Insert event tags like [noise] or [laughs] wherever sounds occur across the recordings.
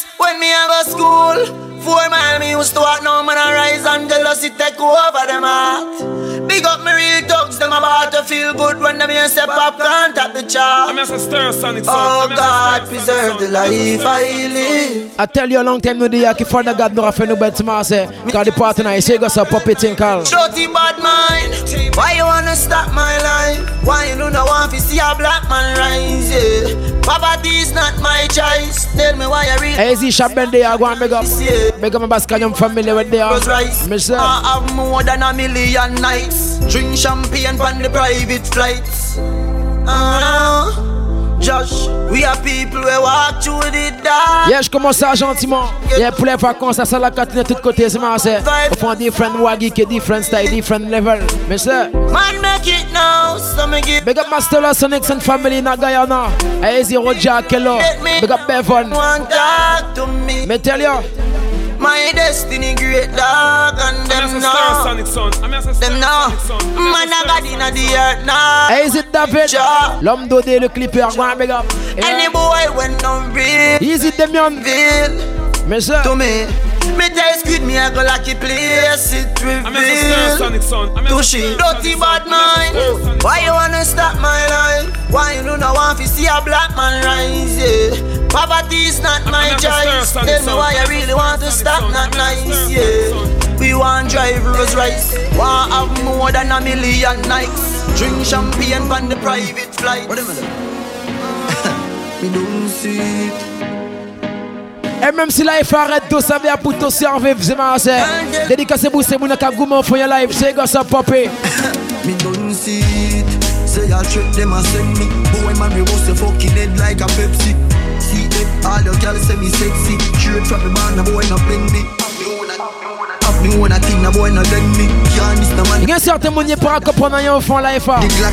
nice when me have a school. Four mile me used to walk, now man I rise and jealousy take over them heart. Big up me real thugs, them about to feel good when them hear step up, can't tap the chart. Oh God, preserve the life I live. I tell you a long time no day, I Father God no have no bed to say. Cause the partner night, say go some puppy tinkle. Shorty bad mind, why you wanna stop my life? Why you don't want to see a black man rise? Yeah. Poverty is not my choice. Tell me why you read. Hey, Z shop bend there, go and make up. Make up my basket, family with there. Mister. I have more than a million nights. Drink champagne on the private flights. Uh, Josh, we are people we walk through the dark. Yeah, je commence ça gentiment. Yeah, pour les vacances, ça, ça la catine de tous côtés, c'est marrant, c'est. On fait different waggy, different style, different level. Mais c'est. Man, make it now, so me give. Big up Master Sonics and family in Guyana. Hey, Zero Jack, hello. Big up Bevan. One talk to me. Me tell you. My destiny great dog and them now. Them now. Man I got in the earth now. Hey, is it David? L'homme d'Odé, le clipper, go and big up. Any boy when on real. Is it Demian? Real. Monsieur. Uh, to me. Me taste good, me I go like a place it reveal. To she dirty bad mind. Why you wanna stop my life? Why you don't want to see a black man rise? Yeah. Poverty is not my choice. Tell me why I really want to stop, not nice, yeah. We want drive Rolls Royce, want have more than a million nights. Drink champagne on the private flight. What am I Me don't see it. Et même si life arrête tout ça vient pour te servir, c'est ma sœur. Dédicacé pour life, c'est gosse à. Me don't see it. Say I trick them and send me. Boy man, we was a fucking head like a Pepsi see it. All your girls say me sexy. Straight from the man, the boy not blend me. Il y a certains moniers par rapport à un fond life.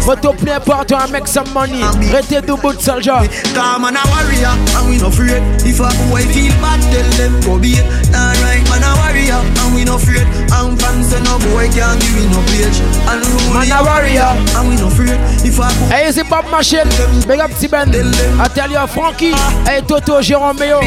But to play part to make some money. Rete do boot soldier. Come on a warrior, and we no afraid. If a boy feel bad, tell them go be it. Man a warrior, and we no afraid. And fans say no boy can't give me no page. And man a warrior, and we no afraid. If a boy Hey, c'est Bob Machine. Big up Tiben. I tell you, Frankie. Hey, Toto, Jérôme Mayo.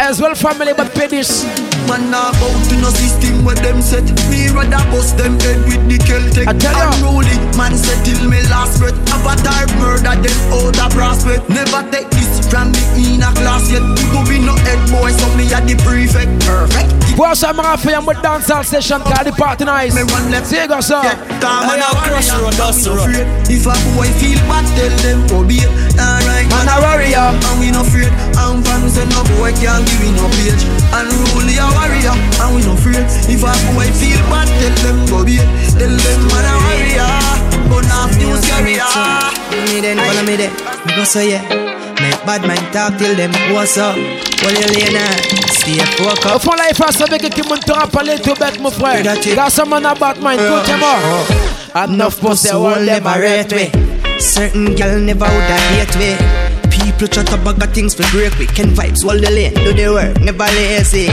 As well family, but this. Man not out in no system where them set Me rather bust them head with the Celtic Unruly. Man said till me last breath Avatar murder them out prospect Never take this from me in a class yet. You be no head boy so me a the prefect. Perfect. Boy, so I'm gonna film with dancehall session called the party nice. Me run left. See go sir. Come on a crush road, dust road If a boy feel bad tell them go be Alright Man a warrior And we no afraid. And fans say no boy can't give me no page. Unruly a warrior And we no afraid. If a boy feel bad tell them go be Tell them man a warrior But not news carrier Follow me then, follow me then Me go so yeah. Make bad mind talk till them what's up. Well you now Stay focused Au fond là il faut savoir que qui monte à parler tout bête mon frère. Got some man about mine, écoute moi Enough pussy all them a rate way Certain girl never would have hate way People chat about got things for break we Can vibes hold the lane, do the work, never lazy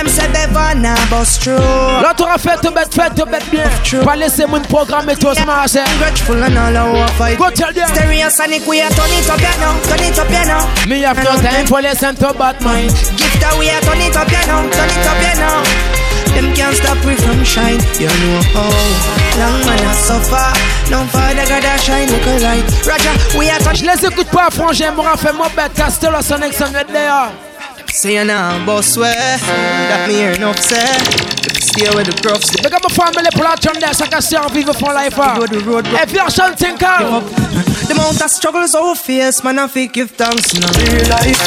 Them said they vanna bust true Là tu fait tout bête, fait tout bête bien Pas laisser mon programme et tout ce marché eh. Grateful and all our fight. Go tell them. Stereosonic we are turn it up ya now Turn it up ya now Me have no time for listen to bad mind. Gift that we are turn it up ya now Turn it up ya now them can't stop we from shine, you know how Long man a suffer No father God a shine like a light. Roger, we are touch Je les écoute pas, frangin, moi fait mon bête Castello, son ex, on est d'ailleurs Say you now, boss way That me hear enough say Stay with the gruffs Big up my family, pull out from there So I can survive for life Uh. The road, If you're something, come. The amount of struggles over face Man, I feel give thanks in a real life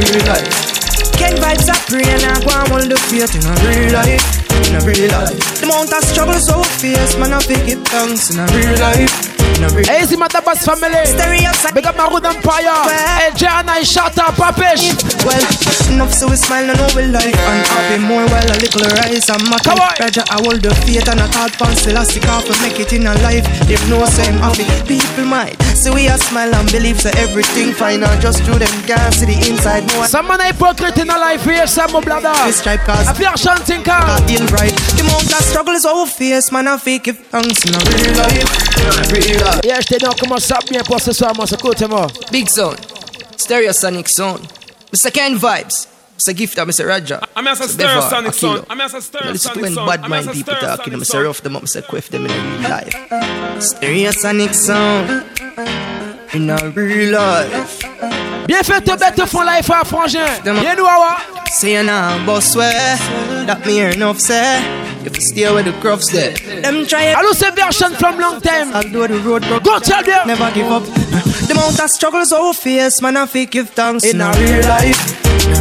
Real life. Ken Vybz are pray and I go and hold the faith in a real life In a real life The amount of struggles over face Man, I feel give thanks in a real life Easy Matabas family. Big up my good empire. Hey, Jan, I shut up, papish. Well, enough so we smile and know we life and happy more while a little rise and matter. Come on. Raja, I hold the faith and a thought fancy elastic off and make it in a life. If no same happy, people might see we a smile and believe so everything fine and just through them can't see the inside more. Some man hypocrite in a life here, some blada. This stripe cause I feel chanting car. Not deal right. The amount of struggle is over face, man. I fake if thanks in a real life. In a real life. Yeah, je t'ai dit, on commence ça bien pour ce soir, moi, écoute-moi. Big Zone, Stereosonic Zone, Mr. Ken Vybz, It's a gift that Mr. Roger. I'm a Stereosonic son. I'm a Stereosonic son. bad mind people talking, I'm a rough them up, I'm quiff them in a real life. Stereosonic sound. In a real life. Bien fait, te bête font life à frangin. Bien nous, awa. Say you now, boss, where that me enough say. If you stay where the crofts there, them try. Hello, c'est version from long time. Although the road broke, go tell them. Never give up. The amount of struggles so fierce, man, I fake give thanks in a real life.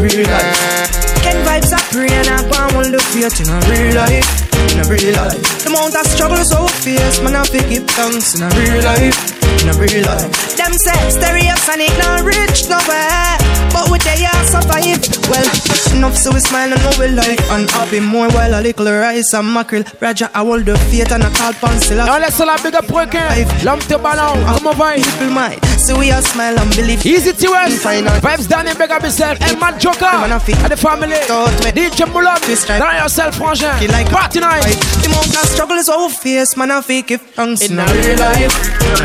Real life. Get vibes are pray and I go and the faith in a real life. In a real life. The amount of struggles so fierce, man, I fake give thanks in a real life in a real life. Them say stereosonic not rich nowhere, but we they are survive. Well, enough so we smile and know we life and happy more while a little rice and mackerel. Raja, I hold the faith and I call pencil. On laisse la big up requin. Eh? L'homme te ballon. Comment va? People might so we all smile and believe. Easy to us. Vibes down and big up yourself. And man Joker. And the family. DJ Mulan. Down yourself, frangin. Like Party night. The amount of struggle is over fierce, man. I fake it. In a real life.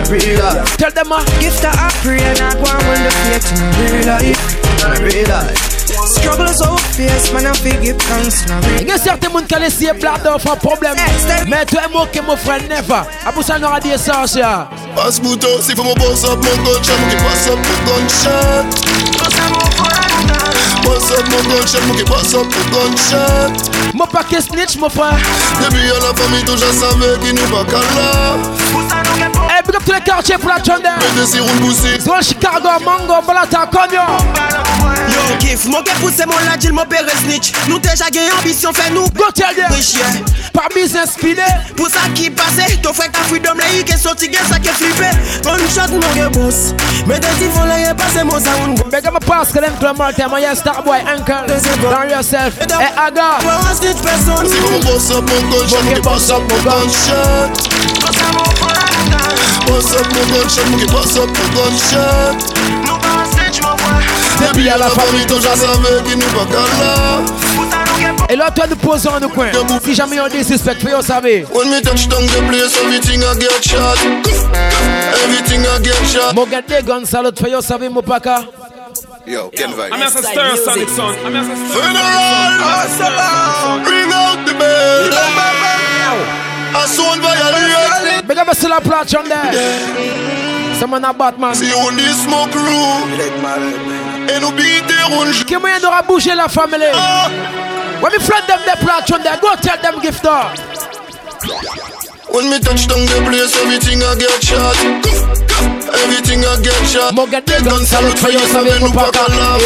Real life. Tell them a gift that I pray and I go on the faith in real life, real life. Struggle so fierce, man, I forgive thanks life. Il y a certains gens qui ont laissé blague d'offre un problème. Mais toi et moi, qui mon frère, never. À pour ça, avons dit ça, ça. Passe bouton, c'est pour mon boss up, mon gunshot, qui passe up, mon gunshot. Boss up, mon gunshot, qui passe up, mon gunshot. Mon paquet snitch, mon frère. Depuis à la famille, tout je savais qu'il nous pas qu'à là. Big up to the quartier pour la tonne Zone Chicago, Mango, Balata, Konyo Yo, kiff, mon gars pousse mon ladjil, mon père snitch. Nous déjà gagné ambition, fait nous Go tell them Par business spiné Pour ça qui passe, ton frère ta freedom, là, il est sorti, ça qui est flippé. One shot, mon gars boss. Mais des tifos, là, il passé mon sound Big up pass, que l'aime Club Malta, my Starboy, Uncle. Down yourself, hey, Aga. Pour un snitch personne. C'est mon boss up, mon gunshot, mon boss up, mon gunshot Boss up mon gunshot, mon boss up mon gunshot Depuis à la famille, Et là toi nous posons en coin Si jamais on disrespect, vous savez When me touch down the place, everything I get shot Everything I get shot Mon gars des guns, salut, fais vous savez mon paka Yo, Ken Vibe. I'm a stir sonic son. I'm a stir Funeral, bring out the bell. A son violate. Big up still a plot on there. Someone a Batman. Si on dit smoke room. Et nous beat des rouges. Qui moyen d'aura bouger la famille. Ah. When me flood them the plot on there, go tell them gifter. When me touch down the place, everything I get shot. Everything I get shot. Mon gars, des guns, salut, fais yo, savez eh. nous pas qu'à laf.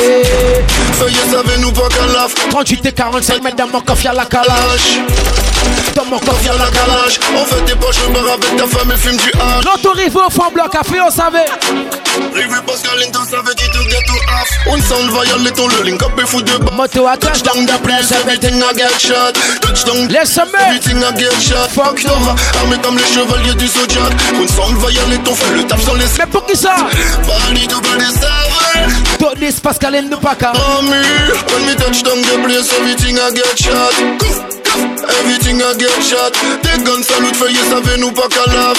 Yo, savez nous pas qu'à laf. 38 et 45 mètres dans mon coffre, y'a la calage. Dans mon coffre, y'a la calage. On fait des poches, je avec ta femme et fume du hache. L'autorive au fond bloc, on savait. Rive Pascal, t'en savais qui te get to half. On s'en va y aller, le link up et fout de bas. Moto à touch down the place, everything I get shot. Touchdown, laisse-moi. Everything I get shot. Fuck armé comme les chevaliers du Zodiac. On s'en va y aller, ton fait le taf sans les. Mais pour qui ça? Bali to bali seven. Tout this Pascal in the packer. Oh me, when me touch down the place, everything I get shot. Everything I get shot. Des guns salut, feuilles, savez nous pas qu'à laf.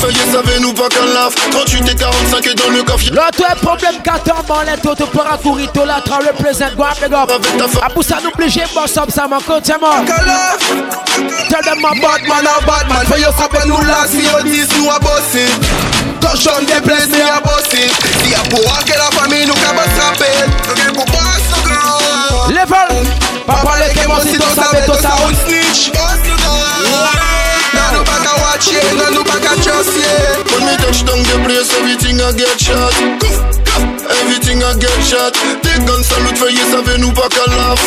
Feuilles, savez nous pas qu'à laf. 38 et 45 et dans le coffre. L'autre problème qu'attend, bon, les taux, tu pourras courir, tout la tra represent, go up, up. A pour ça, n'oubliez pas, ça, ça, mon côté, c'est mort. Tell them my bad man, a bad man. For you, sabe nous là, si on dit, nous a bossé. Touch on the place, me a bossé. Si a pour que la famille nous capable de frapper. Donc, pour pas ce girl. Level. Papa, les que moi, si tu savais, tout ça, on snitch. Now no back a watch yeah, now no back a trust yeah. When me touch down the place, everything I get shot. Everything I get shot. Des guns salut, feuilles, savez nous pas qu'à laf.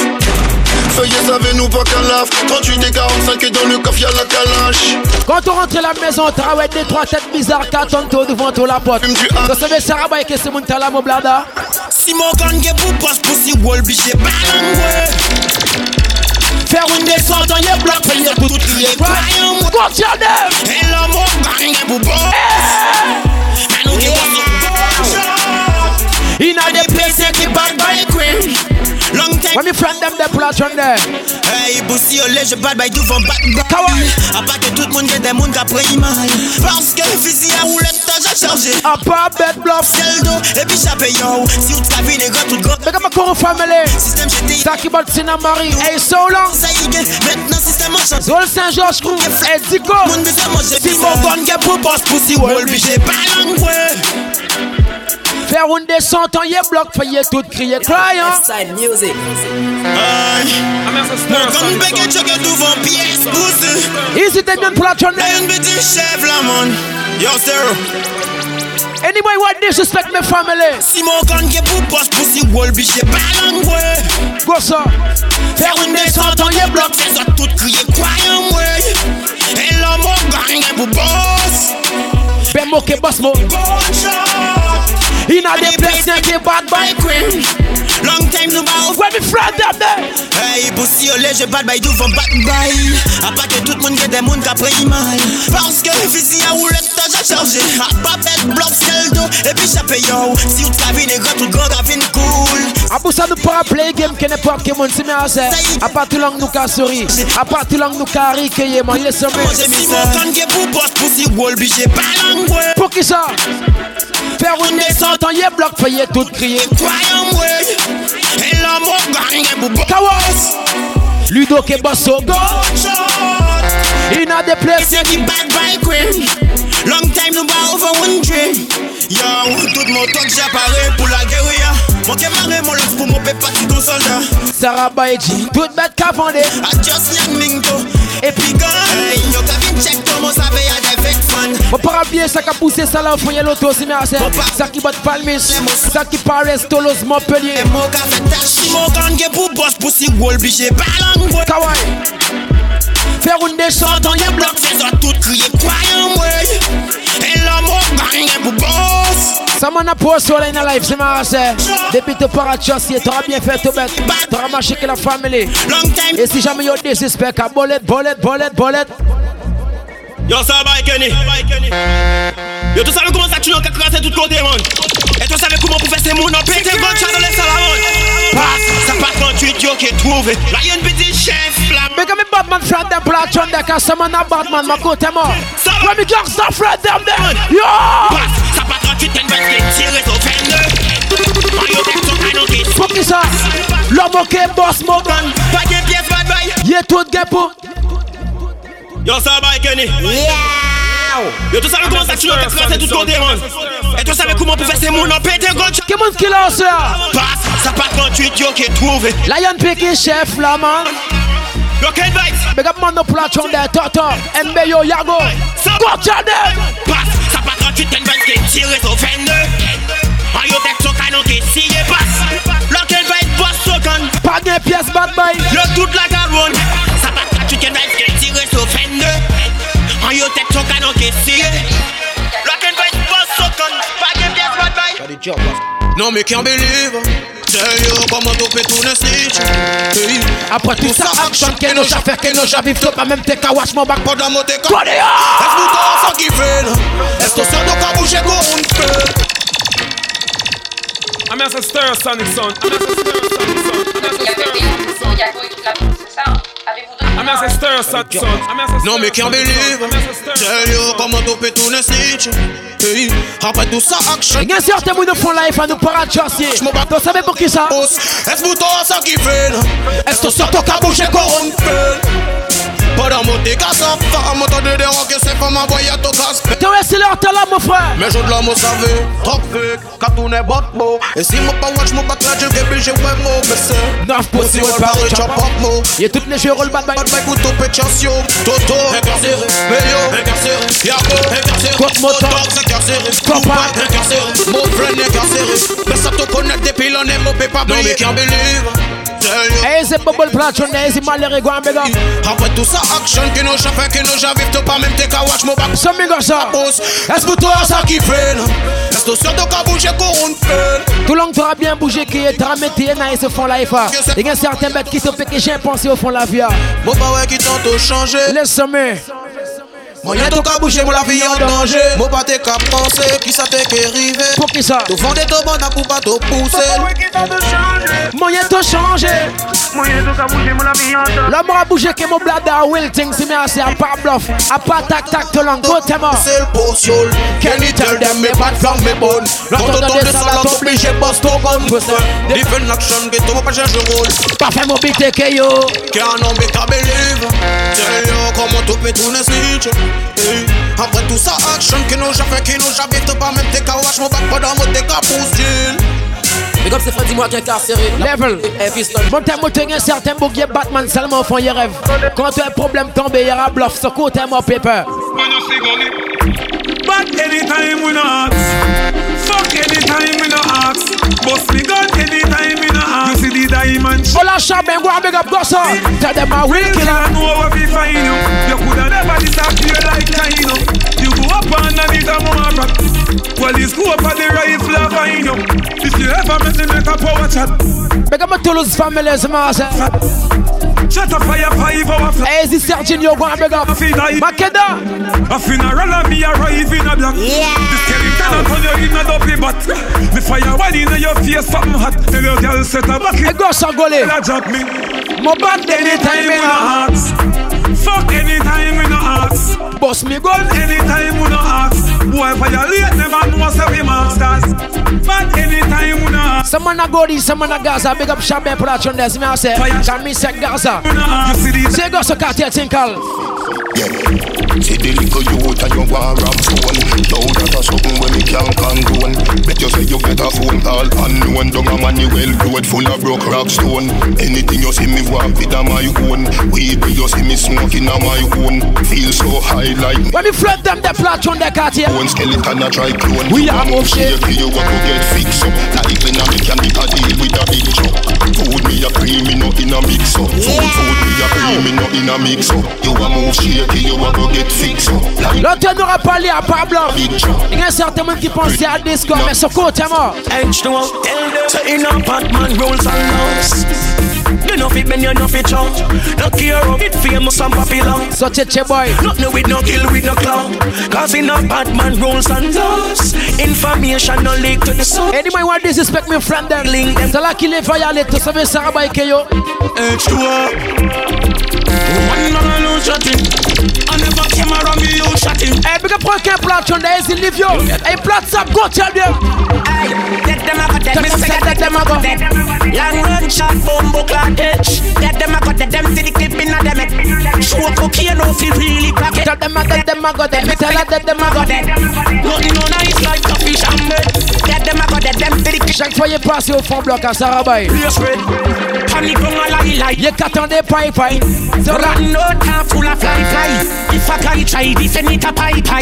Feuilles, savez nous pas qu'à laf. 38 et 45 et dans le coffre y'a la calache. Quand on rentre à la maison, travaille des trois têtes bizarres, qu'attendent tout devant toi la porte. Quand ça veut Sarah Baye, que c'est mon talent, mon blada. Si mon gang est pour passe pour si wall, biché, balan, Faire une descente, on y est bloc, payer pour tout les croyants. Them. Et l'homme, on gang est pour bon. Mais nous qui in all the places, keep bad by queen. Long time When me friend them, they platron there. Hey, boussi olé, je bad by devant bad boy. A pas que tout le monde des monde après image. Parce que fusil à roulette, t'as chargé. A pas bête bluff. Ciel d'eau, et puis chapé yo. Si vous t'avez des gars tout gros. Big up my core family. Système GT. Taki bot Sina Marie. Hey, so long. Ça y est, maintenant système en chance. Zol Saint-Georges Crew. Hey, Zico. Moun besoin manger. Si mon gun get pour boss pussy Wall, puis j'ai pas langue, Faire une descente en yé bloc, faillir tout crier, cry. Side music. Mon gun bégué, choqué devant pièce, pousse. Easy, t'es bien platron. Là, une petite chef, la man. Yo, zero. Anybody want disrespect my family? Si mon gun get pour boss pussy wall, puis j'ai pas langue, Go ça. Faire une descente en yé bloc, c'est ça tout crier, croyant, ouais. Et là, mon gun get pour boss. Ben moqué boss mo. In a the place qui bad by queen. Long time no bow. Where me friend them there? Hey, pussy olé, je bad by devant bad by. A pas que tout le monde get des monde qu'après image. Parce que fusil à roulette, t'as déjà chargé. A pas bête, bloc, ciel d'eau. Et puis chapé yo. Si vous t'avez des gars, tout grand, t'as cool. A pour ça nous pas play game que n'importe qui monde si mais assez. A pas tout long nous ka souris. A pas tout long nous ka riquer moi yes me. Si mon can get pour boss pussy wall, puis j'ai pas langue. Pour qui ça? Une descente en yé bloc, tout crier. Et gang. Kawas. Ludo qui boss au go. In a the place C'est qui bad by queen. Long time no bow over one dream. Yo, tout mon temps que j'apparais pour la guérilla. Mon mon love pour mon pépé, ton soldat. Sarah Baïdji, toute bête qu'a vendé. I just young mingo. Et puis hey, yo, t'as vu check comment ça y'a des fake fans. Mon para bien, ça qu'a poussé ça là au fond, y'a l'auto, si merci. Ça qui bat Palmis, ça qui paraît Stolos, Montpellier. Et mon gars fait tâche, mon gang est pour boss, pour si wall, puis j'ai pas langue. Kawaii. Faire une descente en y'a bloc. C'est ça tout crier, croyant, ouais. Et là, mon gang est pour boss. Ça m'en a pour sur la life, c'est ma race. Depuis te parachussier, t'auras bien fait tout bête. T'auras marché que la famille. Long time. Et si jamais y'a des suspects, à bolette, bolette, bolette, bolette. Yo, ça va, Kenny. Yo, tu savais comment ça tue, on a crassé tout côté, man. Et tu savais comment pour faire ces mouns, on pète un gun chat dans les salamons. Passe, ça part 38, yo, trouvé. Là, y'a une petite chef, là. Mais comme Batman friend them platron there, cause some man a Batman, ma côté mort. When me gangsta friend them there. Yo! Passe, ça part 38, t'as une bête qui est tirée au fender. Mario, t'es ton canon qui est Pour qui ça? L'homme boss, mon gun. Pas de pièce, bad boy. Y'a tout de guepo. Yo, ça va, Kenny. Yo, tu savais comment ça tue, on a crassé tout côté, man. Et tu savais comment pour faire ces mouns, on pète un gun chat. Qui monde qui lance ça? Passe, ça part 38, yo, qui est trouvé. Lion Picky chef là, man. Yo, Ken Bites. Big up man, no platron there, Toto. NBO, Yago. Go, Chadem. Passe, ça part 38, t'as une bête qui est tirée au fender. Mario, t'es ton canon qui est scié, passe. Lock and bite, boss, so gun. Pas de pièce, bad boy. Le tout la garonne. Ça part 38, t'as une bête qui est tirée au fender. Mario, t'es ton canon qui est scié. Lock and bite, boss, so gun. Pas de pièce, bad boy. No, me can't believe. Tell you comment tu peux tourner snitch. Hey. Après tout ça, action, que nos fait que nos j'arrive, faut pas même te kawash mon bac. Pas de la montée Quoi de Est-ce que t'as ça qui fait là Est-ce que ça doit bouger comme on fait I'm as a Stereosonic son. I'm as a stir sonic son. I'm as a stir sonic son. I'm as a stir sonic son. I'm as a stir No, me can't believe. Tell you comment tu peux tourner snitch. Hey. Après tout ça, action. Il y a certains qui nous font live à nous parachussier. Je m'en bats. Vous savez pour qui ça? Est-ce que t'as ça qui fait là Est-ce que ça doit bouger comme on fait Pas dans mon dégât, ça femme, entendez des rocs et c'est pas m'envoyer à ton casse. T'es resté là, t'es là, mon frère. Mais je de l'homme, savez, trop fake, quand on est bot mo. Et si moi pas watch, moi pas là, je vais bouger, ouais, mo, mais c'est. Neuf pour Aussi, ouais, pareil, chop pop mo. Il y a toutes les jeux, roll bad boy. Bad boy, couteau, pétition, Toto, incarcéré, Meyo, incarcéré, Yako, incarcéré, Côte moto. Dogs, incarcéré, Copain. incarcéré, mon friend, incarcéré. Mais ça te connaît depuis l'année, mon pépa, non, mais can't believe. Tell you. Hey, c'est bubble platron, hey, c'est malheureux, go and big up. Après tout ça, action, qui nous chaffe, qui nous j'arrive, tu pas même te ka watch, mon bac. Some big up ça. Boss, Est-ce que toi ça qui fait là Est-ce que ça doit bouger comme on fait Tout long t'auras bien bougé, qui est rameti, et nice au fond life. Il y a certains bêtes qui te fait que j'ai pensé au fond la vie. Mon pas ouais qui tente de changer Laisse-moi. Moyen tout qu'à bouger, mon la vie en danger. Mon pas t'es qu'à penser, qui ça qu'est arrivé. Pour qui ça? Tout bon, pour pas tout pousser. Moyen tout changer. Moyen tout qu'à bouger, mon la vie en danger. L'homme a bougé que mon blade à wilting, si mais assez à pas bluff. À pas tac tac tout long, go t'es mort. C'est le potion. Can you tell them me bad tombe de salade, obligé boss ton. Different action, to pas changer rôle. Pas fait mon que yo. Can't no be a believe. Tell yo comment tout peut tourner switch. Eh, après tout ça, action qui nous a fait, qui nous a vite pas même t'es qu'à wash mon bac pas dans mon t'es qu'à pousse mais comme c'est Freddy moi qui est incarcéré. Level. Bon, t'es moté un certain bouguier Batman seulement font y rêve. Quand tu as un problème tombé, y aura bluff. Ce côté, moi, paper. But anytime we not ask Fuck anytime we not ask Bust me gun anytime the diamond Oh la champagne, go and big up Gosso Tell them I will kill her. Know what we find you You coulda never disappear like China. You go up underneath a more Well, it's go up at the rifle and find you If you ever make me make a power chat. Big up my Toulouse family, man Shut up fire five oh, hour flight. Hey, this Sergio, go and big up. Makeda. A funeral and me arrive in a black. Yeah. The skeleton and turn you in a dopey butt. The fire one in your face, something hot. Tell your girl set a bucket. Hey, go Sangole. Tell drop me. Mo back anytime in a heart. Fuck anytime in a ask. Boss me gun anytime we no ask. Boy violate never know say we masters. But anytime we no ask. Some man a go this, some man a Gaza. Big up Shabbe production there. See me I say. Can me say Gaza. You see this? Say Gaza cartel tinkle. Yeah. See the little youth and you want rap phone Now that a something when me can't condone Bet you say you get a phone call unknown Down a Manuel road full of broke rock stone Anything you see me walk with a my own. Weed where you see me smoking a my own. Feel so high like When me flood them the plot on the cartier One skeleton a try clone. We are move shit. You want to get fixed up. Like when a me can make a deal with a big truck Food me a creamy no in a mix up. Food, food me a creamy no in a mix up. You a move shaky you a go get L'autre n'aura pas l'air pas blanc. Il y a certains monde qui pensaient à disco, mais ce côté mort. H2O, say in a Batman rules and laws. You know fit, man, you know fit chunk. No care of it, famous and popular. So cheche boy. Nothing with no kill with no clown. Cause in a Batman rules and laws. Information no leak to the sun. Anyone want disrespect me friend them. Link them. Tell her kill it violate to save Sarah by KO. H2O. One man lose shot him. I never came around me, you shot him. Hey, big up Point Plat on there, he leave you. Hey, Plat up, go tell them. Hey, get them a got dead. Me say get them a got dead. Long run shot, bomb book like edge. Get them a got dead. Them see the clip in a dem. Show cocaine off, he really crack it. Tell them a got them a got dead. Me tell her that them a got dead. Nothing no nice like coffee champagne. Get them a got dead. Them see the clip. Chaque fois il passe au fond bloc à Sarabay. Panic on a lie lie. Y'a qu'attendez pipe Run no time full of fly fly. If I can try this and it a pie pie.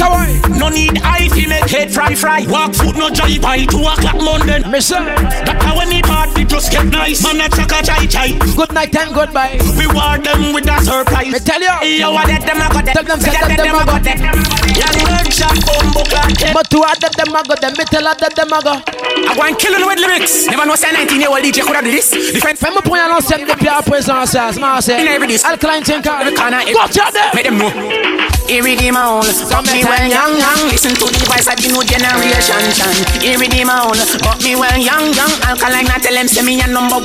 No need eye fi make head fry fry. Walk foot no jive by two o'clock London. Mister, that how when it hard it just get nice. Man a chaka chai chai. Good night and goodbye. We war them with a surprise. Me tell you. Yo, what that them a got. Tell them say that them a got that. Young man shot bombo clock. But to add that them a got them. Me tell that them a got. I want killing with lyrics. Never know say 19 year old DJ could have do this. Different. Fais-moi y aller l'ancienne depuis à présent, ça, c'est Alkaline Tinker. Go tell them. Make them know. Here we give my own. Got me well young, young. Listen to the voice of the new generation. Chan. Here my own. Got me well young, young. Alkaline not tell them say me a number.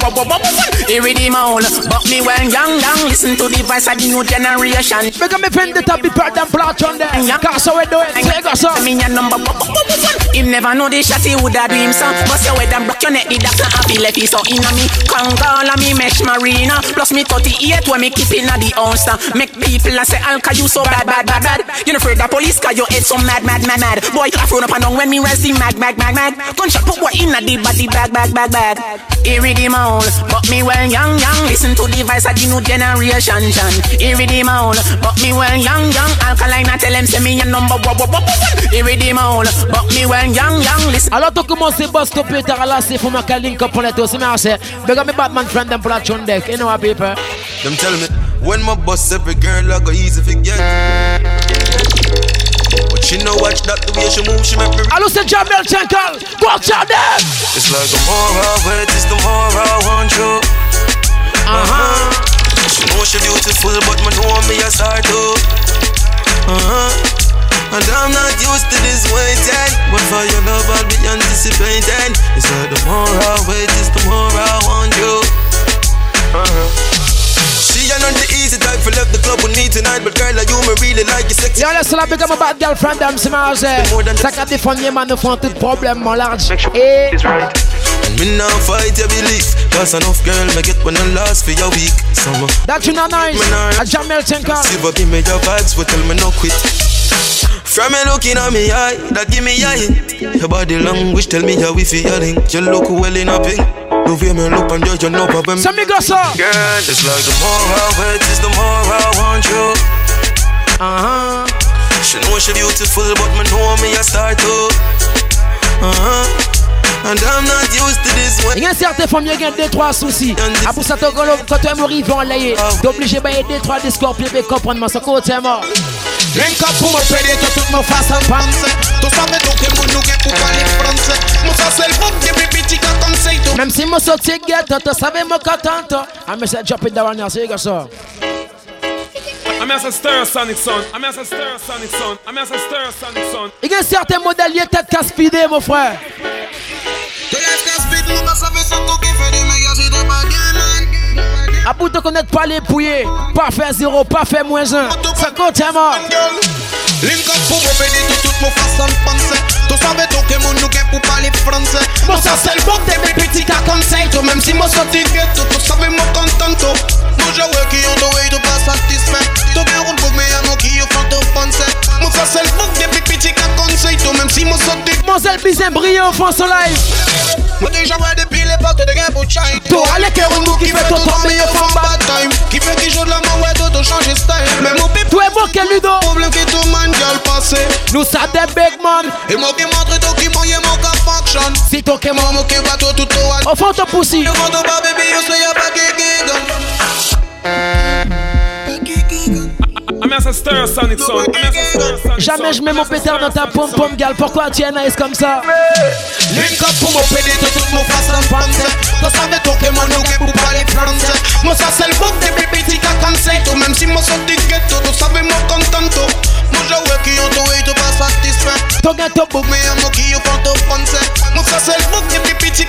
Here give my own. Got me well young, young. Listen to the voice of the new generation. Make me pen the top, be proud and plot on there. Cause so we do it. Take us up. Me a number one. Him never know the shot, he woulda dream so. Bust your head and block your neck, the doctor happy left so inna me. Congola me mesh marina. Plus me 38 when me keep inna the house. Make people a say Alka you so bad, bad, bad, bad. You know afraid the police cause your head so mad, mad, mad, mad. Boy you thrown up and down when me rest mad, mad, mad, mad. Gunshot put what inna the body, bag, bag, bag, bag. Here it the mouth, but me well young, young. Listen to the voice of the new generation. Here it the mouth, but me well young, young. Alkaline I tell them say me a number it the mouth, but me well young, young. Listen. Alors tu commences à plus tard là, c'est pour ma link up pour les tous, mais c'est. Big up me Batman friend them pour la chon deck, you know what people. Them tell me when my boss every girl I go easy forget. But she know watch that the way she move, she make me. Allo c'est Jamel Tinkle, go tell them. It's like the more I wait, it's the more I want you. Uh huh. She know she beautiful, but me know me a star too. Uh-huh. And I'm not used to this way, But for your love, I'll be anticipating. It's like the more I wait, is the more I want you. Uh-huh. She not the easy type for left the club with me tonight, but girl, you me really like you sexy. Yo, laisse la become a bad girlfriend, them c'est marrant. Ça qu'a défendu, man, nous font tout problème, mon large. Et. And me now fight your belief Cause enough girl me get when I last for your week Summer That you not nice A Jamel Tinker See but give me your vibes but tell me no quit from me looking at me eye, that give me eye. Your body language tell me how we feeling. You look well in a pink. The way me look and judge you no problem. Some go so. Girl, it's like the more I wait, is the more I want you. Uh huh. She know she beautiful, but me know me a start to. Uh huh. And I'm not used to this way. Il y a certaines femmes qui ont deux trois soucis. À pour ça, quand tu es mort, ils vont l'ayer. T'es obligé de deux trois discours pour comprendre ma côté mort. Drink up pour me péder tout tout me fasse un pense Tu savais donc que mon nous pour parler français Moi ça c'est le bon depuis petit quand comme c'est tout Même si moi sorti ghetto, tu savais moi quand Ah mais c'est drop it down here, c'est ça I'm as a stir sonic son. I'm as a stir sonic son. I'm as a stir sonic son. Il y a certains modèles qui tête casse mon frère. A bout de connaître pas les pouillés, pas faire zéro, pas faire moins un. Ça compte mort. Link up pour me bénir de toute mon façon de penser. Tu savais donc que mon nous pour parler français. Moi ça c'est le bon des petits cas comme ça. Même si moi sorti ghetto, tu savais moi content. Moi j'ai working on the way to pas satisfait. Tu bien roule pour mes amis qui ont fait de penser. Moi ça c'est le bon des petits cas comme ça. Même si moi sorti. Mon zèle bizarre brille en France live. Moi déjà ouais depuis l'époque de gain pour chai. Toi allez que on qui fait ton temps meilleur femme bad time. Qui fait qui joue de la main ouais tout changer style. Mais mon pip. Toi et moi quel ludo. Problème que tout man girl passé. Nous ça des big man. Et moi qui montre tout qui moyen mon cap function. Si toi qui moi qui va tout tout. Au fond ton poussi. Yo mon baby yo say ya pas Jamais je mets mon pétard dans ta pomme pomme gal. Pourquoi tu es nice comme ça? Link up pour me péder tout tout mon façon de penser Tu savais toi que mon nous pour parler français Moi ça c'est le bon des petits cas comme ça. Même si moi sorti ghetto tu savais moi content Moi j'ai ouais qui ont tout et tu pas satisfait. Ton gâteau beau Mais à moi qui ont fait te penser Moi ça c'est le bon des petits cas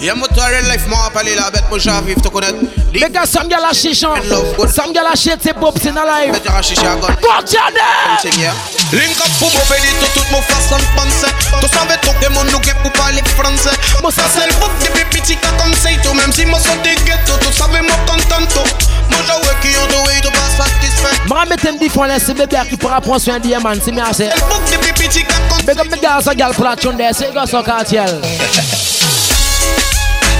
moi de l'hyper j'ai Y'a mon toi life, moi parler la bête, moi j'ai envie de te connaître. Les gars, ça me la chicha. Ça me la shit, c'est pop, c'est dans live. Mettez la chicha, gun. Continue! Link up pour mon pays, tout, tout mon façon de penser. Tu savais tout que mon nous pour parler français. Moi, ça c'est le bout depuis petit, comme c'est tout. Même si moi, sont des ghettos, tu savais, moi, content. Moi, j'ai working on the way to pas satisfait. Moi, mettez me dit, faut laisser bébé qui pourra prendre soin de man, c'est bien assez. Le bout depuis petit, comme Mais comme mes gars, ça gale pour la chonde, c'est gars, ça quartier. [laughs]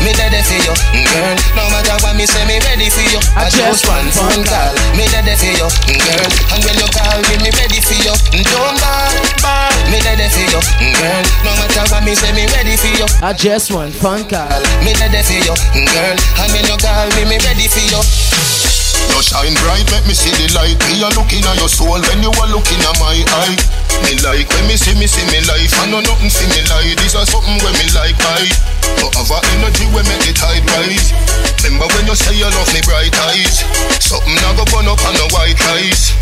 Me ready for you, girl. No matter what me say, me ready for you. I, just want phone call. Me ready for you, mm, girl. And when you call me, me ready for you. Don't ball, ball. Me ready for you, girl. No matter what me say, me ready for you. I just want phone call. Me ready for you, girl. And when you call me, me ready for you. You shine bright, let me see the light. Me a looking at your soul when you are looking at my eye. Me like when me see me see me life. I know nothing see me like. This is something when me like I. But a energy when make the tide rise. Remember when you say you love me bright eyes. Something I go burn up on the white rice.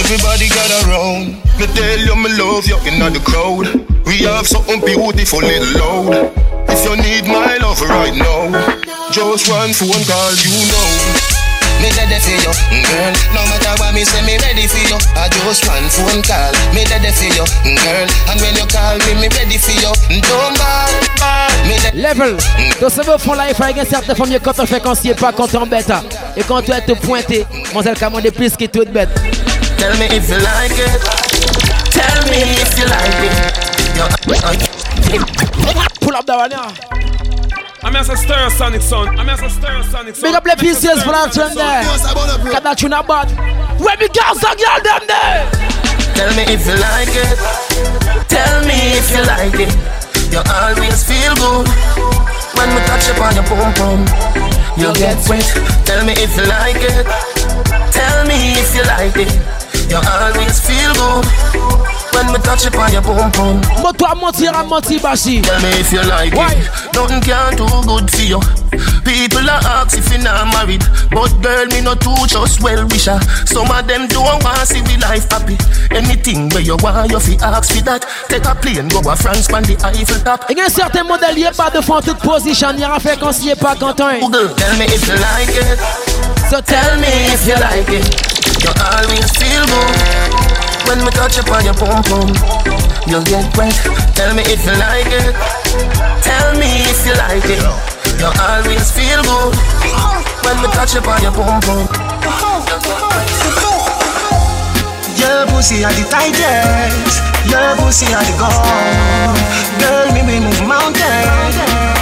Everybody got around. Me tell you me love you in the crowd. We have something beautiful little loud. If you need my love right now, just one phone call, you know. Me ready for you, girl. No matter what me say, me ready for you. I just one phone call. Me ready for you, girl. And when you call me, me ready for you. Don't ball, ball. Level. Tu sais, au fond, là, il faut une certaine forme quand on fait qu'on s'y est pas, quand on bête. Et quand tu es te pointé, mon zèle, comment des plus qui toute bête. Tell me if you like it. Tell me if you like it. Pull up the one, I'm as a Stereosonic son. I'm as a Stereosonic son. Big up the pieces for that trend there. Got that tune about. Where the girls are girl them there. Tell me if you like it. Tell me if you like it. You always feel good when we touch upon your boom boom. You get wet. Tell me if you like it. Tell me if you like it. You always feel good when me touch it on your boom boom. But toi mentir à mentir basi. Tell me if you like Why? it. Nothing can do good for you. People are ask if you not married, but girl me not too just well wisher. Some of them don't want see me life happy. Anything where you want, you fi ask for that. Take a plane, go a France, pan the Eiffel top. A un certain modèle, il pas de fond toute position, il y a fait qu'on s'y est pas content. Google, tell me if you like it. So tell me if you like it. You always feel good. When we touch upon your pum pum, you'll get wet. Tell me if you like it. Tell me if you like it. You always feel good when we touch upon your pum pum. Your pussy are the tightest. Your pussy are the gold. Girl, me we move mountains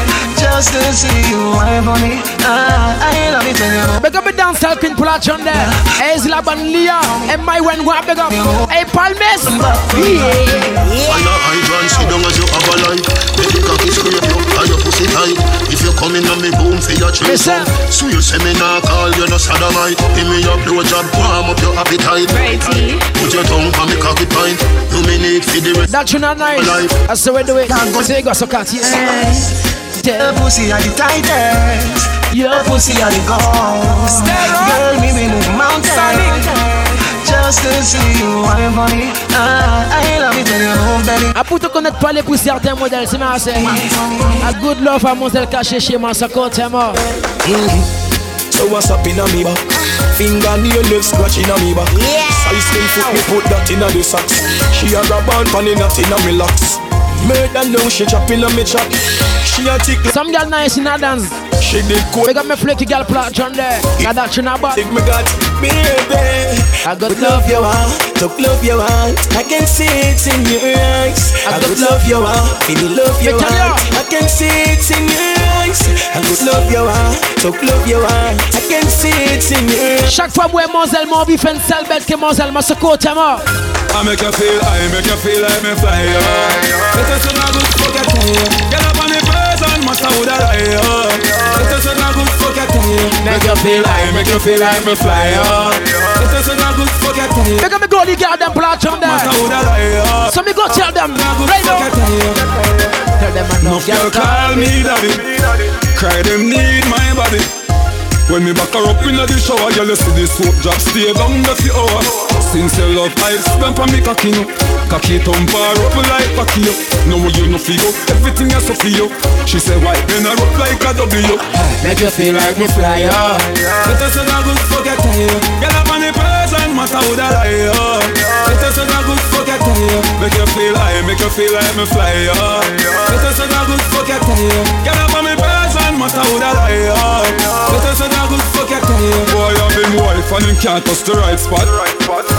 just to see you wine for me. Ah, I love it when you. Big up the dance queen pull out on there. Hey, Zila Lia, and my when go big up. Hey, Palmes. Yeah. I know I run, sit down as you have a life. Baby, cocky scrape you, and your pussy tight. If you come in on me boom for your chase So you say me nah call you no sodomite. Give me your blow job, warm up your appetite. Righty. Put your tongue on me cocky pint. You me need for the rest. That's not nice. That's the way do it. Can't Go say go so cat. Yeah. Your pussy are the tightest. Your pussy are the ghost. Girl, me we move mountains. Just to see you, I'm funny. Ah, I love it when you move, baby. A pour te connaître pas les pour certains modèles, c'est ma c'est. A good love à Moselle caché chez moi, ça compte, c'est. So what's up in a me back? Finger nail left scratching a me back. Yeah. Size slim foot me put that in a the socks. She a grab on pan in a tin a me locks. Murder now she chopping on me chop. She a tickle. Some girl nice in a dance. She did cool. We got me flaky girl plot on there. Now that not bad. Think me got baby. I got love you want, talk love you want. I can see it in your eyes. I got love you want, feel love you want. I can see it in your eyes. I got love you want, talk love you want. I can see it in your eyes. Chaque fois moi Moselle mon bif en sale bête que Moselle m'a mort. I make you feel, I make you feel like me fly. Let us not good forget you. Get up on the person, must have would I Make you feel, I make you feel like me fly. Let us not good forget you. Make me go the goddamn plot on there. So me go tell them right now. Tell them I know. No call me daddy. Cry them need my body. When me back her up in the shower, girl, you see the soap drop stay down the few hours. Since you love I spent on me cocky no, cocky thump her up like cocky up. No you no feel everything is so feel. She say why then I up like a W. Make you feel like me fly up. Let us say good forget you. Get up on the person, matter who that lie up. Let us say good forget you. Make you feel high, make you feel like me fly up. Let us say good forget you. Get up on me person, matter who that lie up. Let us say a good fuck you tell you Boy, I've been wife and him can't touch the right spot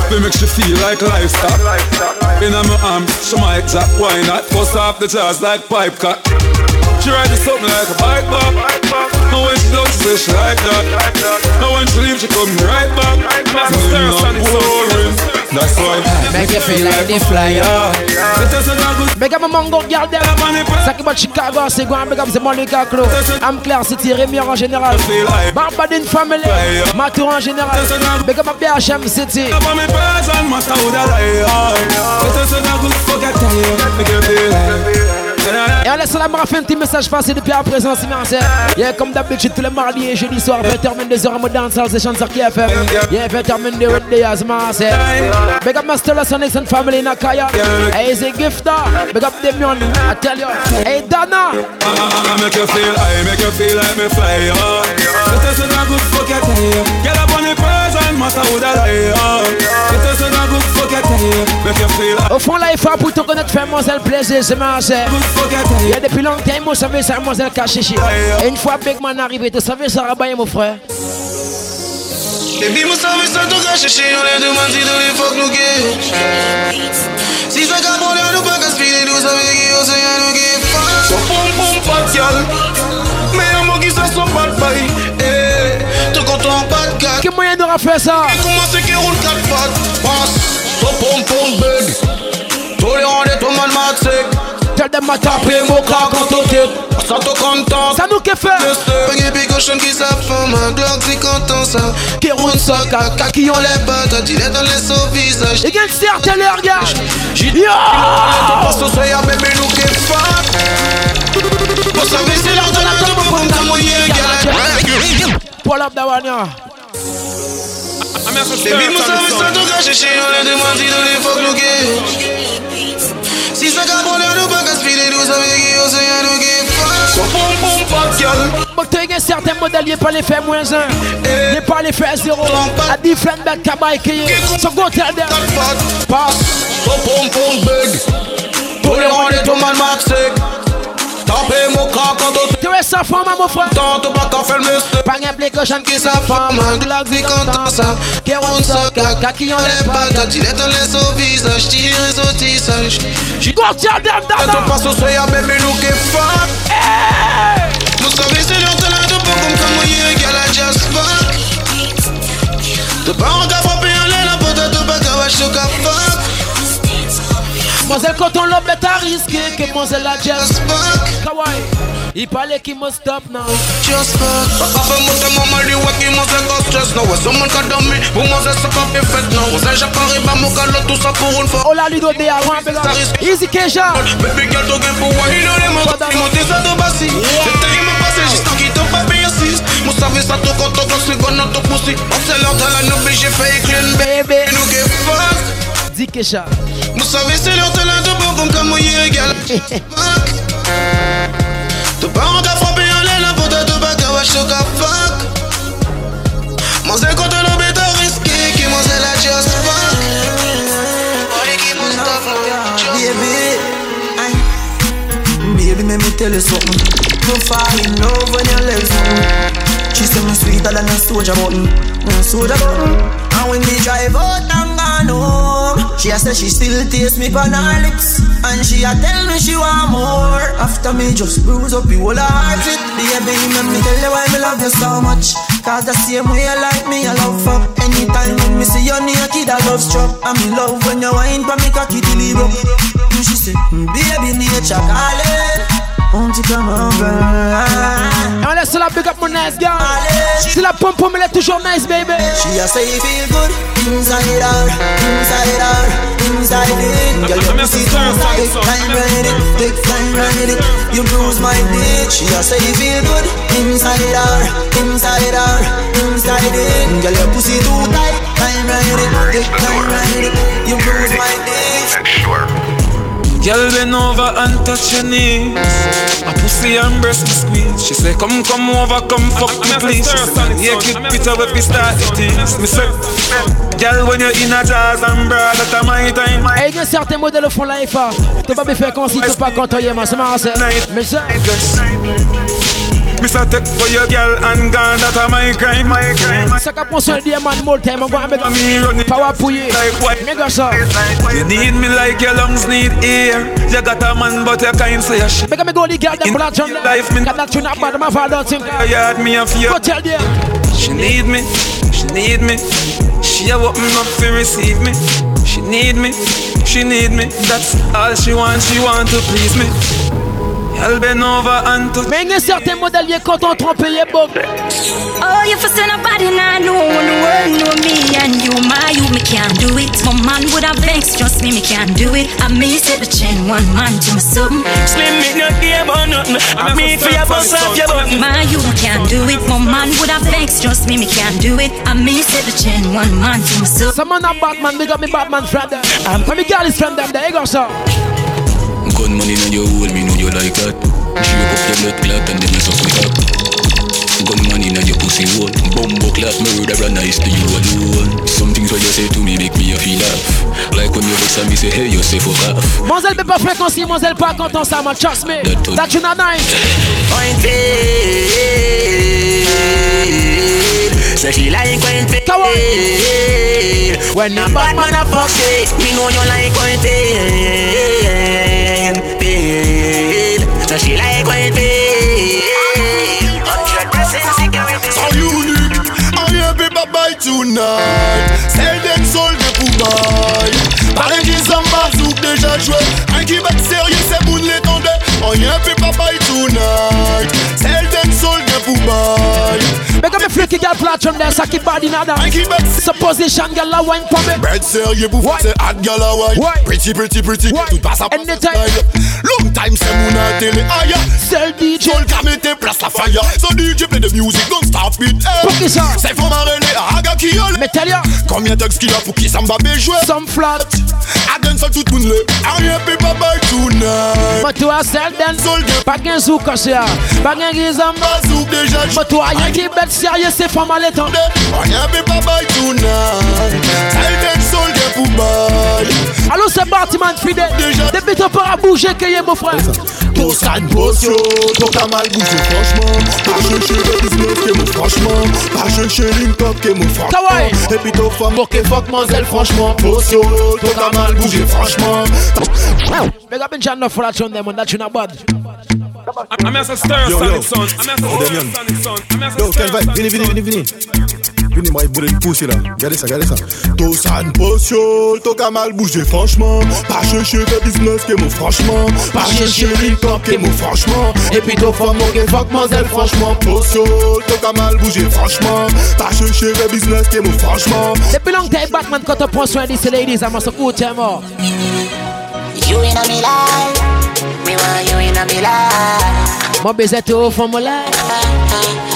They make you feel like livestock In my arms, show my exact why not Bust off the jazz like pipe cut She ride something like a bike bar And when she does, she say she like that. And when she leave, she come right back. I'm not boring. That's why Make you feel like the flyer. Big up my mongo girl them Ça qui va Chicago c'est quoi Big up c'est Monica Clo I'm Claire City Rémi en général Barbadine Family Matour en général. Big up my BHM City et on laisse la marre un petit message passer depuis à présent, c'est Yeah, comme d'habitude, tous les mardis et jeudi soir, 20h, 22h, en mode dancehall, c'est Chance qui FM. Yeah, 20h, 22h, c'est Marseille. Big up Master Sonics and family in Akaya. Hey, gifter. Big up Demion, I tell you. Hey, Dana. Make feel, I make feel the lie, good. Make you feel. Au fond, là, il faut pour te connaître, faire mademoiselle plaisir, c'est. Il y a depuis longtemps, moi, ça veut ça, mademoiselle Kachichi. Et une fois Big Man arrivé, tu savais ça, rabaye, mon frère. Baby, moi, ça veut ça, tout caché, on est demandé si tous les fuck nous guet. Si ça capone, nous pas gaspiller, nous savons qui on sait, nous guet. So, pom pom, pat, yal. Mais un mot qui ça, son pas de paille. Eh, tout content, pas de gars. Quel moyen d'aura fait ça? Comment c'est qui roule 4 pattes? Passe, so, pom pom, bug. Tolérant des tomates mat sec. Tell them m'a tapé mon cas quand on tête. Ça te content. Ça nous que fait. Pas de cochon qui s'affirme, ma glock c'est content ça. Qui roule ça, caca qui ont les pattes, tu dans les sauts visage. Et gagne certains les regards. J'ai dit, pas ce soir, y'a bébé nous qui fuck. Vous savez, c'est l'heure de la tombe pour me moyen, gars. Pull up that one, yeah. Cacher chez nous, les demandes si nous les fuck nous Si ça capone, nous pas gaspiller, nous savons qui on sait, nous qui fuck. So fuck, y'all. But tu as certains modèles, y'a pas les faire moins un. Y'a pas les faire zéro. A different bad cabay qui est. So go tell them. Pass. Boom boom big. Tous les rangs des tomates maxiques. Tapez mon cas quand on Tu es sa femme, mon frère. Tante pas qu'à faire le mystère. Pas d'implication qui sa femme. Un glace vie quand ça. Qui roule ça, caca qui enlève pas. T'as dit les laisse au visage. Tire au tissage. J'y go tell them, dada. Quand on passe au soya, bébé, nous qui fuck. Vous savez, c'est l'heure de la de pas comme comme moi, égal à just fuck. De pas en gaffe, puis en l'air, la pote de pas qu'à wash au fuck. Mademoiselle, quand on l'a bête à risquer, que mademoiselle a just fuck. Kawaii. Il parlait qu'il must stop now. Just fuck. Papa c'est maman lui ouais qui m'a fait stress now. Ouais, someone qui a dormi. Pour moi c'est pas fait now. Ouais, j'ai pas riba mon gars tout ça pour une fois. Oh la ludo de avant, Easy Keja. Baby girl to for why il a les mains. Il m'a dit ça de bassi. C'était il m'a passé juste en quittant bien 6. Moi savais ça tout quand on gloss, c'est qu'on a tout poussé. On s'est l'heure de la nouvelle, j'ai fait clean baby. Nous fuck. Dis Keja. Vous savez c'est l'heure de la bon comme comme moi égal. Fuck. [laughs] Tu pas en cas frappé en l'air, la pote de bac ah à wash au fuck. Moi c'est quand le bête risqué, qui la just fuck. Baby, baby, let me tell you something. No fall in love when you love something. She say me sweeter than a soldier button, a soldier button. And when we drive out and gone home, she a say she still taste me on her lips, and she a tell me she want more. After me just bruise up the whole heart it, baby, let me tell you why me love you so much. Cause the same way you like me, I love her. Anytime when me see you naked, I love struck. And me love when you whine for me cocky till it. And she say, hmm, baby, nature calling. Won't you come over? On laisse ah, la big up mon nice girl. C'est la pompe pour me elle est toujours nice, baby. She a say feel good inside her, inside her, inside it. Girl, your pussy too Take time ride it, take time ride it. You bruise my dick. She a say feel good inside her, inside her, inside it. Girl, your pussy too tight. Time ride it, take time ride it. You bruise my dick. Girl bend over and touch your knees A pussy and breast to squeeze She say come come over come fuck me please. She say naked picture with me start it is Me say Girl when you're in a jazz and broad That a my time Et il y a certains modèles font la FA T'es pas bien fait quand si t'es pas content y'a ma semence. Mais ça Mr. Tech for your girl and gone, that a my crime, my crime. Saka pon son dear man more time, I'm gonna make power for you. Like what? Nigga, sir. You need me like your lungs need air. You got a man, but you can't say a shit. Make me go the girl, them blood on life, me. Got that tune up, but my father think. You had me a fear. Go tell them. She need me, she need me. She a open up to receive me. She need me, she need me. That's all she wants, she want to please me. Mais il y a certains modèles quand on trompe les bob Oh, you for say nobody now know when the world know me and you, my you, me can't do it. My man would have vexed, trust me, me can't do it. I may set the chain one man to my something. Slim me not care about nothing. I mean for your boss off your button. My you, me can't do it. My man would have vexed, trust me, me can't do it. I may set the chain one man to my something. Some man a Batman, big got me Batman friend them. And me girl is friend them, there you go, sir. Gun money in you hole, me know you like that. Shape up your blood clot and then you suck it up. Gun money in your pussy hole. Bumbo clot murderer nice to you alone. Some things what you say to me make me a feel laugh. Like when you vex and me say hey you say fuck off. Monselle peut pas fréquencer, Monselle pas content ça, man, trust me. That you not nice. So she like when pain Come on When a bad man a fuck it Me know you like when pain Pain so she like when So unique, I tonight? Sold de déjà joué. Un qui va sérieux, c'est pour les tendre. On y a fait papa tonight? Sell them sold de. L'étendue girl platform there, so keep body nada. Supposition girl a wine for me. Bread sérieux pour faire c'est hot girl a wine. Pretty, pretty, pretty. Tout passe à Anytime. Long time c'est mon télé aïe. Ah, Seul DJ. Sol ka mette place la fire. So DJ play the music don't stop it. Pour ça? C'est faut marrer aga qui yole. Mais tell ya. Combien de qu'il y a pour qui ça m'a jouer? Some flat. A den sol tout moun le. Rien peut pas buy tonight. Mais toi seul den. Pas gain zouk caché ya. Pas gain gizam. Pas zouk déjà. Mais toi y'a qui bête sérieux c'est pas mal étant. Rien peut pas buy tonight. Tell them soldier pour buy. Allô c'est bâtiment fidèle. Depuis ton peur à bouger que y'a mon frère. Pour ça une potion, ton qu'à mal bouger franchement. Pas chercher le business que moi franchement. Pas chercher link up que moi franchement. Et puis ton femme pour que fuck mademoiselle franchement. Potion, ton qu'à mal bouger franchement. Big up in John for that tune them on that tune bad. I'm a Stereosonic son. I'm a stir sonic son. I'm a Yo, quel vibe, venez, venez, venez, venez. Venez, moi, il une poussée là. Regardez ça, regardez ça. Tout ça une potion, ton qu'à mal bouger franchement. Pas chercher le business que moi franchement. Pas chercher link up que moi franchement. Et puis ton femme, mon que fuck mademoiselle franchement. Potion, ton qu'à mal bouger franchement. Pas chercher le business que moi franchement. Depuis long time Batman quand on prend soin de ces ladies, I'm a good time more. You in a me life, me want you in a me life. Moi baiser tout for my life.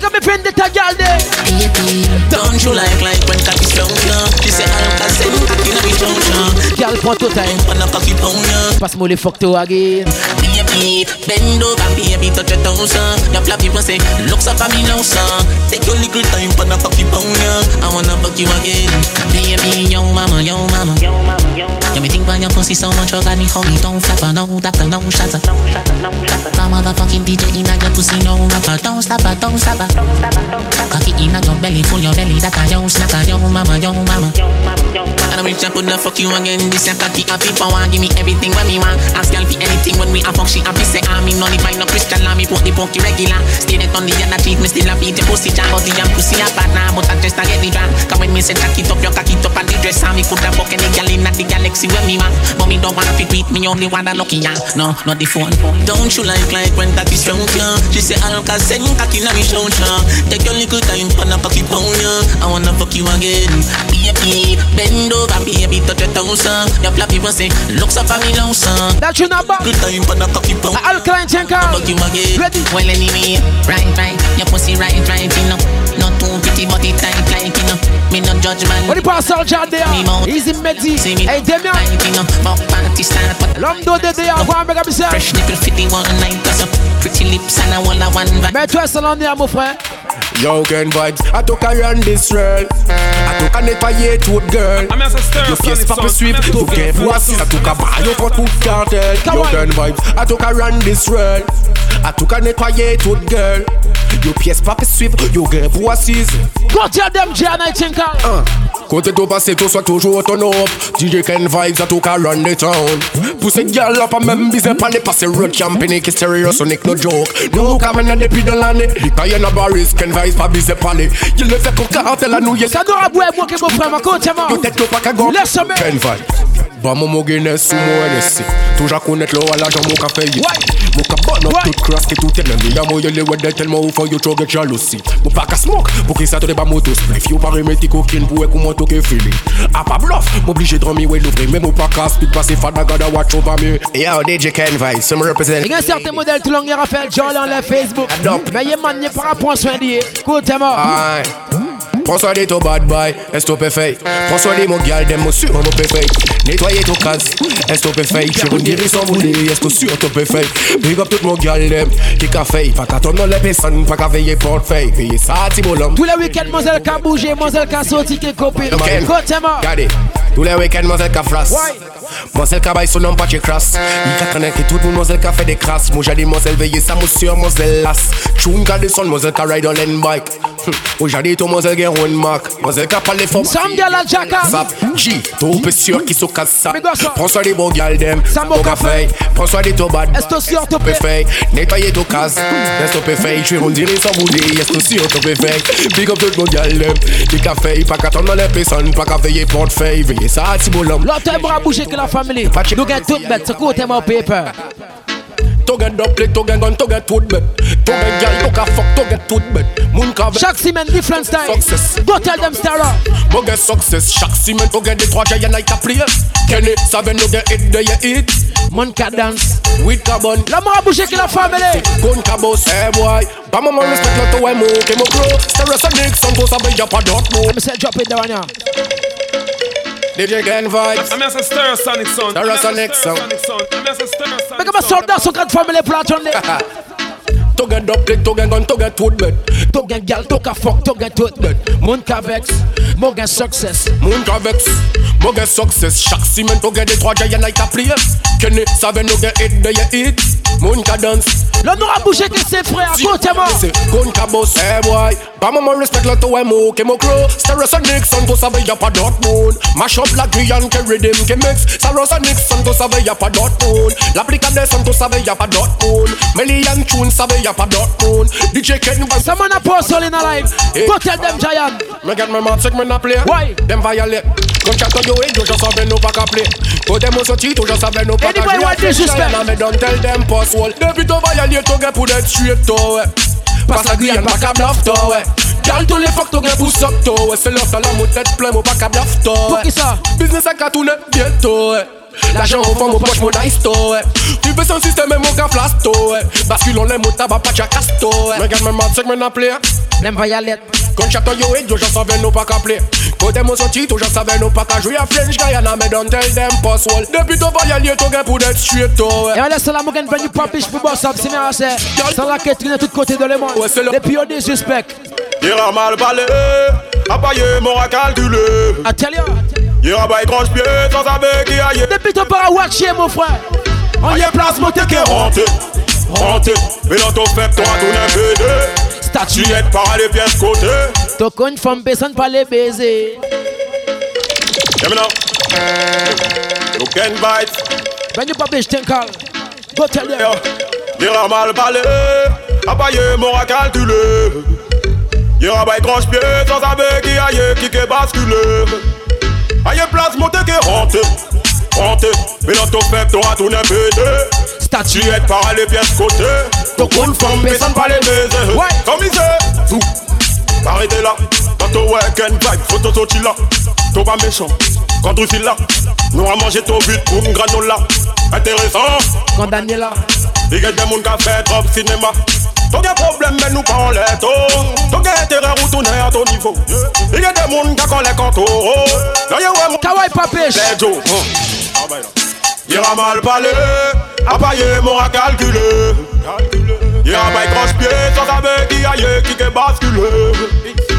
Big up my friend the tag girl there. Baby, don't you like like when cocky strong yeah? She say I don't say cocky na me strong yeah. Girl tout time. When a cocky pound yeah. Passe-moi les fuck to again. Baby, bend over, baby, touch your toes, uh. Your flat people say, looks up at me now, son. Take your little time, but not cocky pound, yeah. I wanna fuck you again. Baby, yo mama, yo mama, yo mama, yo mama. You me think about your pussy so much, you got me homie, don't flapper, no doctor, no shatter. My motherfucking DJ in your pussy, no rapper, don't stop her, don't stop her. Cocky in your belly, full your belly, that a yo snacker, yo mama, yo mama. And I'm rich, I put the fuck you again. This your cocky happy power, give me everything when me want. Ask girl for anything when we a fuck, she happy say I'm in only find no Christian, la me put the punky regular. Stay there on the other cheek, me still a beat the pussy jam, but the jam pussy a bad now, but I just a get the drunk. Cause when me say cock it up, your cock it up and the dress, and me coulda fuck any girl in the galaxy when me want. But me don't wanna fit with me, only wanna lucky ya. No, not the phone. Don't you like like when cocky strong, yeah? She say I'll cause send cocky na me show, yeah. Take your little time, pan a cocky pound, yeah. I wanna fuck you again. Baby, bend over, baby, touch your toes, uh. Your flat people say, looks up at me now, son. That you not back. Good time, pan a cocky. Alkaline you again. Ready? Well, anyway, right, right. Your pussy right, right, you know. Not too pretty, but it tight, like, you know. Me no judge, man. What the pass out there? Easy Medzi. Hey, Demian. Like, you know, fuck party style, but L'homme de DD, on va me ça. fresh nipple fitting one night, cause of pretty lips and I want a one vibe. Mets-toi ça l'en mon frère. Yo, Ken Vybz, I took a run this world. I took a nettoyer toute girl. I'm a stir Yo pièce sonic pas son. me suivre, I'm a yo stir Ken voici, I took a bar, yo contre tout cartel. Ken Vybz, I took a run this world. I took a nettoyer toute girl. Yo pièce pas suivre, yo Ken voici. Go tell them J.I. Chenka. Côté tout passé, tout soit toujours ton up. DJ Ken Vybz, I took a run the town. Pousse girl up, même bise pas les passer road camping, qui stéréo sonic no joke. No kamena depuis dans l'année. L'Italie na baris, Ken Vybz pas bise pas les. Il le fait qu'au cartel à nous, yes. Ça doit abouer, moi, que mon frère, ma côte, moi. Peut-être pas qu'à go. Laisse-moi. Ken Vybz. Ba mon mo Guinness sous mon NSC Toujours connaître le wala dans mon café Mon ka bon up tout crass qui tout est même Y'a mo yele wede tellement ou faut you to get jealousy Mon pas qu'à smoke pour qu'il ça te débat moto spliff You pas remettre coquine pour comment to que feeling A pas bluff m'obligé de dormir ouais l'ouvrir Mais mon pas qu'à speed passer fada gada watch over me Yo DJ Ken Vybz, ça me représente Il y a un certain modèle tout long, il Raphaël John dans le Facebook. Mais il y a man, il y a par rapport à soin d'y. Côté moi. Aïe Prends soin de ton bad boy, est-ce que tu fake? Prends soin de mon gal, dem mon sur mon fake. Nettoyer ton casse, est-ce que tu fake? Je veux dire sans bouler, est-ce que sur tu fake? Big up tout mon gal, dem qui ka fake. Pas qu'à ton nom les personnes, pas qu'à veiller pour fake. Veiller ça, ti bon l'homme Tous les week-ends, Moselle qui a bougé, Moselle qui a sorti, qui est copine. Ken. Côté moi. Regardez, tous les week-ends, Moselle ka fras Moselle ka baille son nom pas chez crasse Il ka connaît que tout le monde Moselle ka fait des crasses Moi j'ai dit Moselle veiller ça, monsieur Moselle las Choun ka descend, Moselle ka ride on land bike. Moi j'ai dit tout Moselle gen one mark Moselle ka parle fort Sam de la jacka. Zap, G, tout peu sûr qui se casse ça. Mais gars, ça. Prends soin des bons gal dem Sam au Ton café. café. Prends soin des ton bad Est-ce que sûr, Top fake, nettoyer ton casse Est-ce que fake, je vais on dirait sans bouler Est-ce que sûr, top fake? Big up tout le monde gal dem Des cafés, pas qu'à dans les personnes. Pas qu'à veiller pour te faire. Veiller ça, si bon l'homme. L'autre bras bougé que la famille. Nous gagnons toute bête, ce côté moi, paper. to get double, to get gun, to get wood bed. To get girl, to fuck, to get wood bed. Moon ka Chaque semaine, different style. Success. Go tell them star up. Mo get success. Chaque semaine, to get the trois giants like a player. Kenny, savent nous get it, de ye it. Mon ka dance. With carbon. La mort a bougé que la famille. Gun ka boss, hey boy. Pas maman respect le to mo, ke mo grow. Stereosonic, son to sabe ya pas d'autre mot. Me say drop it down now. DJ Ken Vybz. I'm a Stereosonic son. Stereosonic son. I'm a stir sonic Make up a soldat son quatre famille pour la tournée. To get double, to get gun, to get wood bed. To get gal, to ka fuck, to get wood bed. Mon ka vex, mo get success. Mon ka vex, mo get success. Chaque semaine, to get the trois giants like a player. Kenny, savent nous get it, de ye it. Mon ka dance. L'on aura bougé que ses frères, côté-moi. Gun ka boss, hey boy. Pas maman respect le to mo, ke mo grow. Stereosonic, son to sabe ya pas d'autre monde. Mash up la Guyane, ke rhythm, ke mix. Stereosonic, son to sabe ya pas d'autre monde. L'applica de son to sabe ya pas d'autre monde. Million tunes sabe ya pas d'autre monde. DJ Ken Vybz. Someone a post all in a live. Go tell them giant. Me get my mouth sick, me not play. Why? Them violate. Contract to you, yo just have no pack a play. Go them also cheat, you just have no pack a play. Anybody want disrespect? And me don't tell them pass wall. Depuis to violate, to get put it straight to it. Pass a green, pack a bluff to it. Girl, tous les fuck, to get pousse up to it. C'est l'offre, la mouette plein, mon pack a bluff to it. Pour qui ça? Business a qu'à tourner bientôt. L'argent au fond, mon poche, mon nice ouais. Tu veux son système et mon cas flasto, ouais. Basculons les mots, tabac, pas casto, ouais. Regarde, me mouth sick, me not play. Them violate. Contract to you, yo just savais nous pas qu'à play. Côté mon sorti, yo just savais nous pas qu'à jouer à French Guyana, me don't tell them pass wall. Depuis to va y aller, to get pour d'être straight to ouais. Et on laisse la mougane venir papiche pour boss up, c'est bien assez. Sans la quête, de tous côtés de le monde. Ouais, c'est le- Depuis au disrespect. Ira mal parlé, a paillé, m'aura calculé. I tell you. Ira bail tranche pied sans saber qui aille. Depuis ton para watcher, mon frère. On y est place, monter T'es renté, renté. Mais dans ton fait, toi, ton impédé. Statuette par les pièces côté. Ton con femme personne pas les baiser. Et maintenant, you can bite. Venez papiche, t'es calme. Go tell them. Ira mal parlé, a paillé, m'aura calculé. Ira bail tranche pied sans saber qui aille, qui est basculé. Aïe place, monter qui est renté, renté. Mais dans ton fait, toi, ton impédé. Statuette par les pièces côté. Ton con femme, personne pas les baiser. Comme il sait, tout. Arrêtez là, quand ton week-end vibe, faut ton sortir là. T'es pas méchant, quand tu files là. Nous à manger ton but pour une granola. Intéressant, condamné là. Il y a des gens qui ont fait trop cinéma. T'as des problèmes, mais nous pas en letto. T'as des intérêts retourner à ton niveau. Il y a des gens qui ont les contours. Kawaii papiche. Les Joe. Oh. Il a mal a paillé, m'aura calculé. Il a pas croche pied sans saber qui aille, qui est basculé.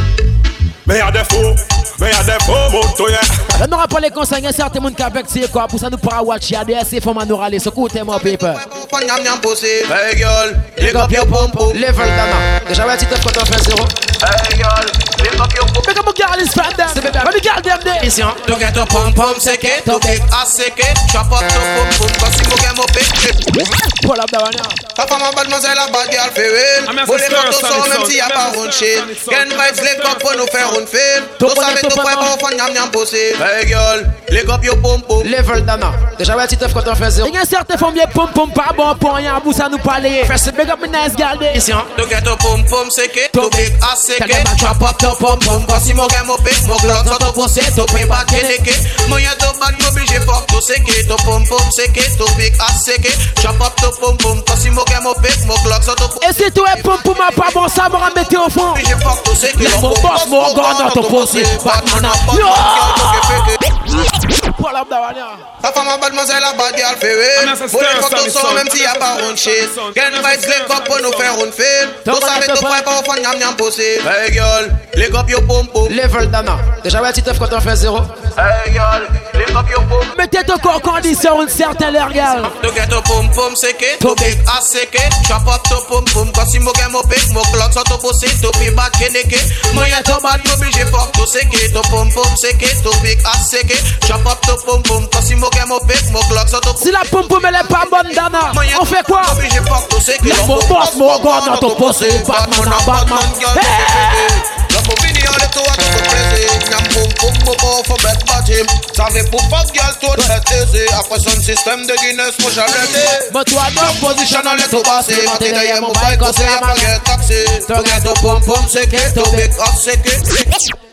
Mais y'a des faux, mais y'a des faux motos, yeah. On n'aura pas les conseils, il y a certains monde qui avec c'est quoi pour ça nous pas watcher à DSC faut m'en râler ce coup t'es mon paper. Nyam nyam pussy, hey girl, lick up your pum pum. Level dana, déjà ouais tu te quand on fait zéro. Hey girl, lick up your pum. Make up a girl is fan them. Let me girl them there. Mission, to get a pum pum seke, to big ass seke, chop up to pum pum, cause si mo get mo pick. Pull up that one now. Ta femme a mademoiselle a bad girl fait real. Vous les motos sont même s'il y a pas round shit. Ken Vybz lick up pour nous faire une film. Tout ça avec tout point pour faire nyam nyam pussy. Hey girl, lick up your pum pum. Level dana, déjà ouais tu te quand on fait zéro. Il y a certains femmes qui pom pom pas bon pour rien pour ça nous parler. First big up my nice girl there. Mission, to get a pum pum seke, to big ass seke, chop up to pum pum, cause si mo get mo pick, mo glock so to pussy, to pay back keneke. Mo y'a to bad mo obligé fuck to seke, to pum pum seke, to big ass seke, chop up to pum pum, cause si mo get mo pick, mo glock so to pussy. Et si tu es pom pom pas bon ça va mettre au fond. Obligé fuck to seke, Laisse mon boss mon gars dans ton pussy. Batman a yo. Pull up that one now. Ta femme a mademoiselle a bad girl fait real. Vous les photos sont même s'il y a pas round shit. Ken Vybz lick up pour nous faire une film. Tout ça avec tout point pour faire nyam nyam pussy. Hey girl, lick up your pum pum. Level dana, déjà ouais tu te quand on fait zéro. Hey girl, lick up your. Mettez ton corps condition une certaine regarde. To get a pum pum seke, to big ass seke, chop up to pum pum, cause si mo get mo pick, mo clock so to pussy, to be bad keneke. Mo y'a to bad, mo obligé fuck to seke, to pum pum seke, to big ass seke, chop up to pum pum, cause si mo get mo pick, mo clock so to Si la pom pom elle est pas bonne Dana, on fait quoi? Obligé fuck to seke, Laisse mon boss mon gars dans ton pussy. Batman a Batman. La combini on le to a to ko nyam poum poum bobo for bed bottom Savez pour pas girl tout est aisé Après son système de Guinness moi j'arrête Mais toi dans position on let to bassé Maté derrière mon bike on y'a pas get taxi. To get to poum poum c'est que to big up c'est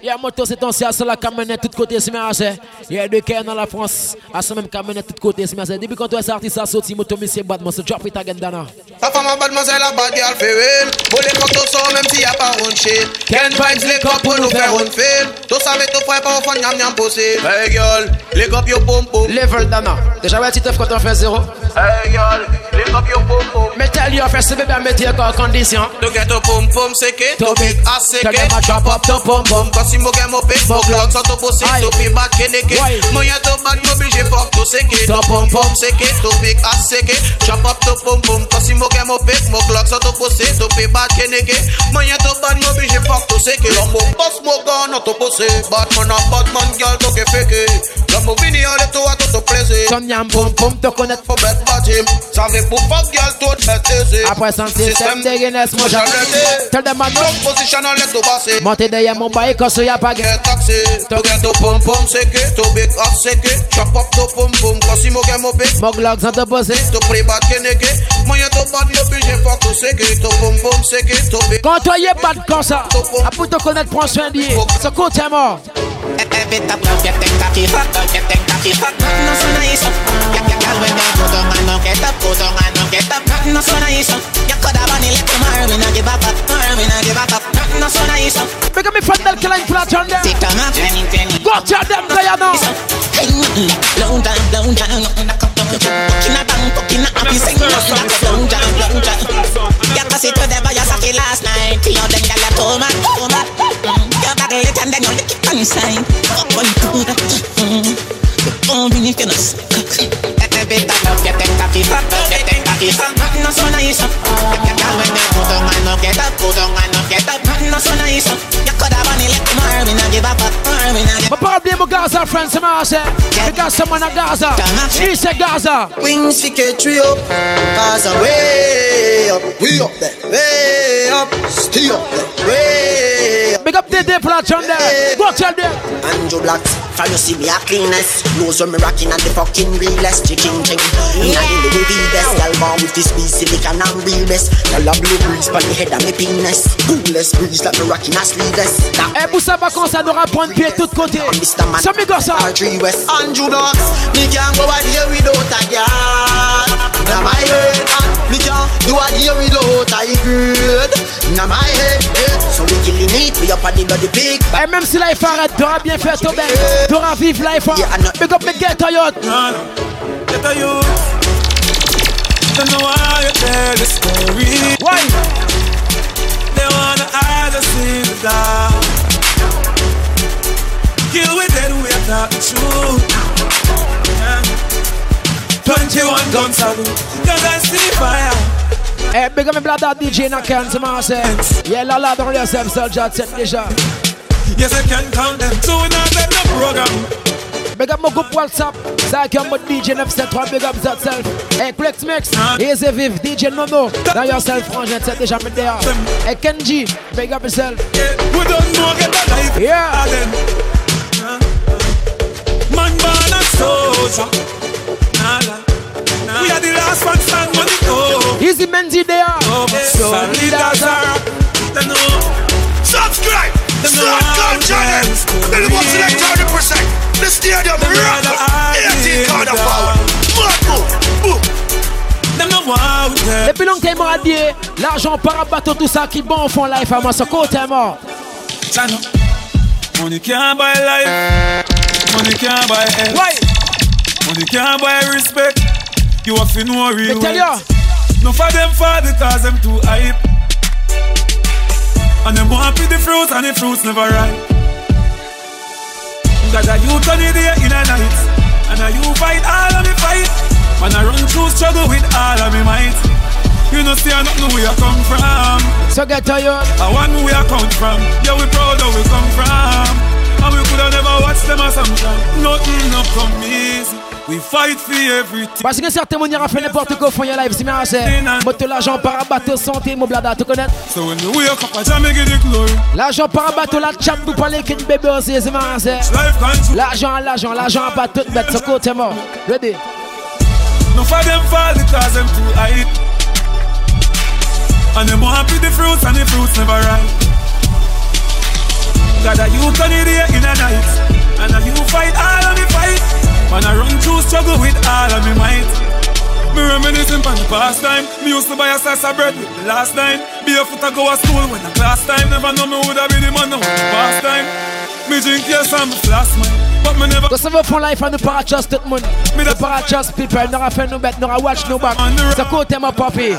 Y'a moto c'est ton sur la camionnette tout côté c'est merci Y'a deux cœurs dans la France à ce même camionnette tout côté c'est Depuis quand toi c'est artiste à sortir moto monsieur Batman c'est drop it again dana Ta femme mademoiselle la bad girl fait real Pour les photos sont même s'il y a pas un shit Ken vibes les cop pour nous faire un film Tout ça met tout frère pas fond nyam nyam possible Hey girl, les cop yo pom pom Level dana Déjà ouais tu te quand on fait zéro Hey girl, les cop yo pom pom Mais tell you fait ce bébé à mettre en condition To get to pom pom c'est que To big ass c'est que pom pom si mo get mo pick Mo glock so to pussy To be bad keneke Mo ya to bad mo obligé fuck to que To pom pom que To ass c'est que Chop up to pom pom Cause si mo get mo pick Mo glock so to pussy To be bad keneke Mo ya to bad mo obligé fuck to c'est que L'homme boss mo not to pussy. Bad man a bad man girl to que fake L'homme vini en le to a to to plaisir Son nyam pom pom te connaître For bed bottom Savez pour fuck girl tout est aisé Après son système de Guinness moi j'arrête Tell them I know. Position on let to bassé Monter derrière mon bike quand il y a pas get taxi To get to pom pom c'est que To big up c'est que Chop up to pom pom Cause si mo get mo big Mo glock sans te poser To play bad keneke Mo ya to bad yo puis j'ai fuck to c'est que To pom pom c'est que To big Quand toi y est bad comme ça À pour te connaître prends soin d'y Ce côté est mort Every top love get them cocky fuck up, get them cocky fuck Nothing no so nice up Get your girl when they go down and no get up, go down and no get up Nothing no so nice up You coulda bunny let them hurry, no give up, hurry, no give up Nothing no so nice up Make me find that killing flat on them Take them up, penny, penny Go tell them Diana Hey, long time, long time, nothing that come down Fucking a bang, fucking a happy Sing nothing that come long time, long time You can see to them by your sake last night. You then gal a toe man, toe man You battle it and then you lick it inside Up on good You don't really feel us Every time you get them cocky Get them cocky Nothing no so nice Get girl when they go down and no get up Go down and get up Nothing no so nice You coulda bunny let them hurry, no give up Hurry, no give My problem with Gaza friends, some I say Because someone a Gaza. She say Gaza. Wings fi catch we up. Gaza way up. We up there. Way up. Stay up there. Way up. Big up the day flat on there. Go tell them. Andrew Black From you see me a cleanest Knows when me rocking and the fucking realest Chicken ching Inna the Louis V best Girl born with this piece silicon and real best. Girl a blue breeze Pon the head of me penis. Coolest breeze like me rocking a sleeveless. Eh, pour ça va qu'on ça doit prendre pied de tous côtés. Ça me gosse ça All three west. Andrew Knox Me can't go a day without a girl. Now my head and Me can't do a day without a girl. Now my head eh. So we killing it We up on the bloody pig Et même si life arrête, t'auras bien fait ton bel T'auras vivre life Big up me get a yacht Get a youth Don't know why you tell the story. Why? They wanna hide us in the dark Kill with dead, we are not the truth. Yeah. 21 gun salute Cause I see fire. Eh, big up me blood that DJ na can to my say Yeah, la la, don't yourself, soldier, set déjà Yes, I can count them. So we not let no program Big up my group WhatsApp. Est en mode DJ 973 Big up yourself Hey, Flex Mix. Easy Viv DJ Nono. Now yourself, frangin, set déjà me there. Hey, Kenji Big up yourself. We don't know get a life. Yeah. Again. Man born a soldier. Nah, nah. We are the last one stand when it go Easy Menzi there oh, Solid as a rock. They know. Subscribe! Them know Start how gun channel! dance go Then the most select 100%! The stadium rock! 18 it corner down. forward! Mad move! Move! Them no want them Depuis longtemps, m'a dit L'argent par bateau, tout ça qui bon font life à moi, ce côté mort Chano. Money can't buy life. Money can't buy health. Why? Money can't buy respect. You have to know real tell wealth. No for them for because them too hype. And them want to the fruits and the fruits never ripe. Got a youth on the day in a night. And a you fight all of me fight. Man I run through struggle with all of me might. You know see I don't know where you come from. So get to you I want where I come from. Yeah we proud of where we come from. And we coulda never watched them assumption. Nothing not come easy. We fight for everything. Parce que certains monde ira faire n'importe quoi font live si merci. Moto l'argent par bateau santé mon blada tu connais. So when you wake up, I jamais get the glory. L'argent par bateau la chat pour parler qu'une bébé aussi c'est merci. L'argent l'argent l'argent à bateau de bête ce côté mort. Ready. No for them fall because them too high. And them happy the fruits and the fruits never ripe. God, a you turn it here in a night. And a you fight all of me fight. Man, I run through struggle with all of me might. Me reminiscing from the past time. Me used to buy a slice of bread with the last time. Be a foot to go to school when the class time. Never know me woulda be the man now past time. Me drink yes I'm a flask man. But me never. Cause some fun life and the para trust that money. Me the para trust people. Nora friend no bet, nora watch no back. So go tell my puppy.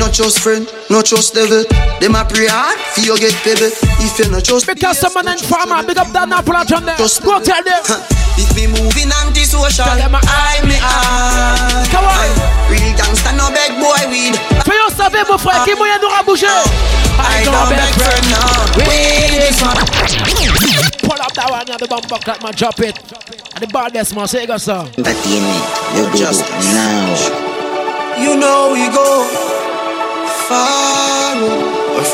No just friend, no just devil. Them a pray hard for you get pebble. If you not just because someone in farmer, big up that now pull out on there. Just go tell them. If me moving anti-social, tell them I me I. Come on. Real gangster no beg boy weed. Fais yo savoir mon frère, qui moyen nous raboucher. I don't beg friend now. Weed is my. Pull up that one, the bumper clap, man, drop it. And the baddest man, say it go so. Entertainment, you just now. You know we go far.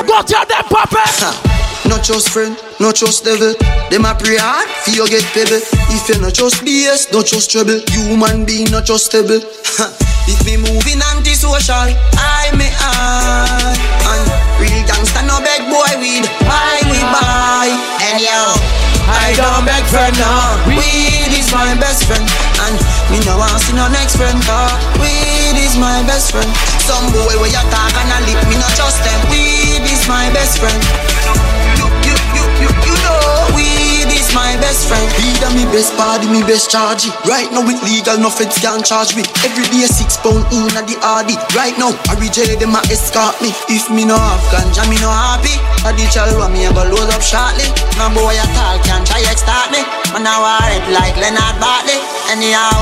Go tell them, Papa. Not just friend, not just devil. Them a pray hard for you get pebble. If you not just BS, not just trouble. Human being not just stable. [laughs] if me moving anti-social, I me I. And real gangster no beg boy weed. Buy we buy. And yo, I don't beg friend now. Weed is my best friend. And me no want see no next friend. Cause weed is my best friend. Some boy where you talk and a lip, me not trust them. Weed is my best friend. Weed is my best friend. A me best party, me best charge. Right now it legal, no feds can charge me. Every day six pound in at the RD. Right now, I reject them a escort me. If me no have ganja, me no happy. I the chalwa me a go load up shortly. No boy at all can try extort me. Man I wear it like Leonard Bartley. Anyhow,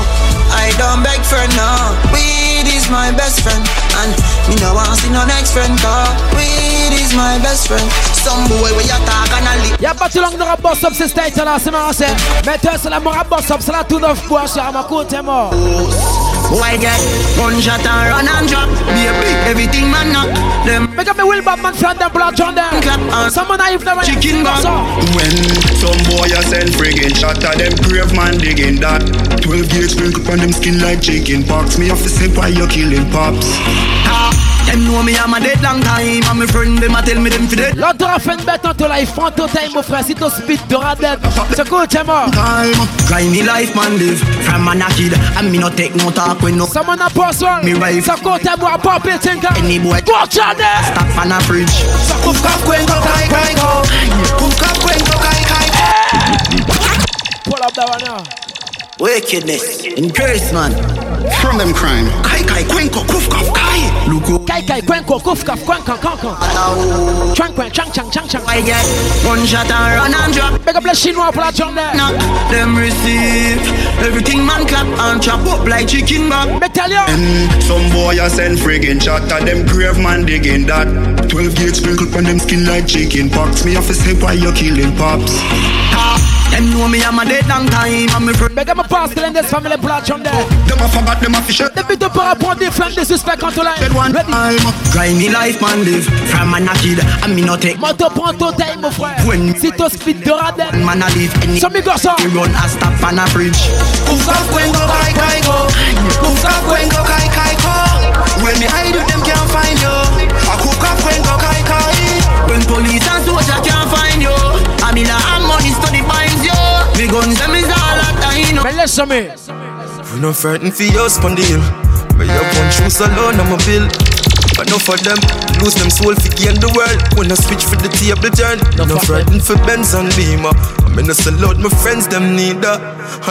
I don't beg for no. Weed is my best friend, and me no want see no next friend. Cause weed is my best friend. Some boy where you talk and a lip. Y'a pas tout long de rap boss up ce stage là, c'est marrant c'est. Mais toi c'est la mon rap boss up, c'est la tout neuf bois sur ma est mort. Boy get one shot and run and drop? Baby, everything man knock. Them Make up me will Batman fan them blood on them. Someone I have never Chicken bang When some boy a send friggin' shot at them grave man digging that. 12 gauge sprinkle on them skin like chicken pox. Me have to say why you're killing pops Them know me I'm a dead long time And my friend them a tell me them fi dead. L'autre a fait une bête en ton life Prends ton time mon frère Si ton speed t'auras dead C'est cool mort Time Grimy life man live From man a kid And me no take no talk when no Someone a pass one. Me wife. Ça compte à moi Pop it think Any boy Go chane Stop on a fridge. Kuf kaf kwen go kai kai go Kuf kaf kwen go kai kai Pull up that one now Wickedness Increase man. From them crime. Kai kai kwenko kuf kaf kai. Luko Kai kai kwenko kuf kaf kwenko kanko Chang kwen chang chang chang chang. I get one shot and run and drop. Make up le chinois pour la journée Knock them receive. Everything man clap and chop up like chicken back Me tell you. And some boy a send friggin' shot at them grave man digging that. 12 gauge sprinkle on them skin like chicken pox. Me have to say why you killing pops Them know me I'm a dead long time And me friend. Make up a pass in this family pour la journée Them a forgot them a fish Depuis de par rapport des flammes des suspects quand on l'a Ready? Grimy life man live. From man a kid And me no take. Moto prends ton time mon frère When Si ton speed t'auras dead Man a live any So me go so We run a stop on a fridge. Kuf kaf kwen go kai kai go? Kuf kaf kwen go kai kai go? When me hide you them can't find you A kuf kaf kwen go kai kai. When police and soldier can't find you I mean I guns. Them is all that I know. Mais laisse-moi We no frightened for your spon deal. But you one shoes alone I'm a bill Enough for them lose them soul for gain the world. When I switch for the table turn No frightened for Benz and Beamer. I mean I sell out my friends them neither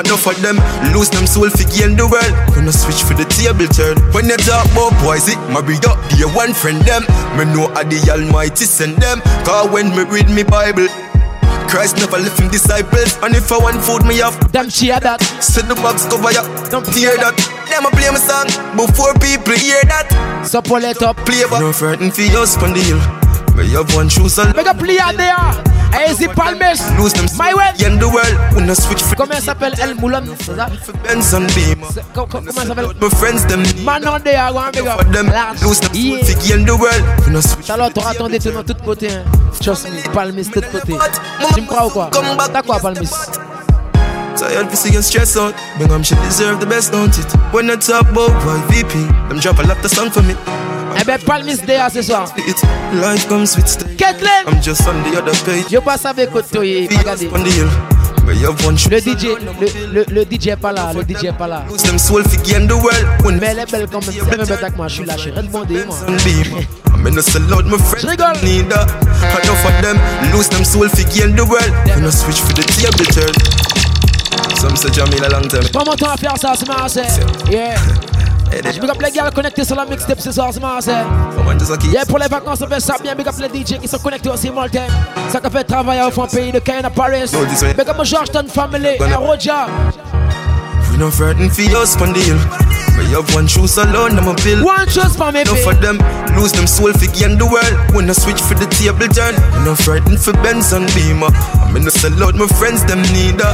Enough for them lose them soul for gain the world. When I switch for the table turn When you talk about boys it marry up dear one friend them. Me know I the almighty send them. Cause when me read me Bible Christ never left him disciples. And if I want food me have Them cheer that. Set the box cover ya Don't tear that. Them a play my song Before people hear that. So pull it up. Play back. No frightened for your spon Me have one shoes and Make a play out there Easy Palmes. Lose them My way. in the world. When I switch for Comment elle s'appelle Elle Moulin, c'est ça Benz and Beam. Co- co- Comment s'appelle My friends them Manon de Agua, big up. for them. Lose them Yeah. figgy in the world. When I switch Tout à l'heure, t'auras ton détournement de tous côtés. Hein. Trust me, Palmis, de tous côtés. Tu me crois ou quoi T'as quoi, Palmis Tired to see stress out. Bring them she deserve the best, don't it? When I talk about YVP, them drop a lot of song for me. Eh ben, Palmis Day ce soir. Life comes with stage. Kathleen I'm just on the other page. Je passe avec Kotoye. Regardez. On the hill. Where you have one Le DJ, le, le, le DJ est pas là, le DJ est pas là. Lose them soul figgy in the world. When Mais elle est belle quand même, c'est même bête que moi, je suis là, je suis redbondé, moi. I'm in a out my friends. Rigole. Need that. Enough of them. Lose them soul figgy in the world. When I switch for the table turn. Some say Jamila long time. Temps à faire ça, c'est marrant, c'est. Yeah. Big up les gars connectés sur la mixtape ce soir, c'est marrant, c'est. Someone just a keep. Yeah, pour les vacances, on fait ça bien. Big up les DJ qui sont connectés aussi, Maltais. Ça qui fait travailler au fond pays de Cayenne à Paris. No, this way. Big up Georgetown family, et Roger. We no frightened for us on the hill. Where you have one shoes alone, I'm a bill. One choice for me, Enough baby. of them lose them soul figgy in the world. When I switch for the table turn, no frightened for Benz and Beamer. I'm in the sell out my friends, them neither.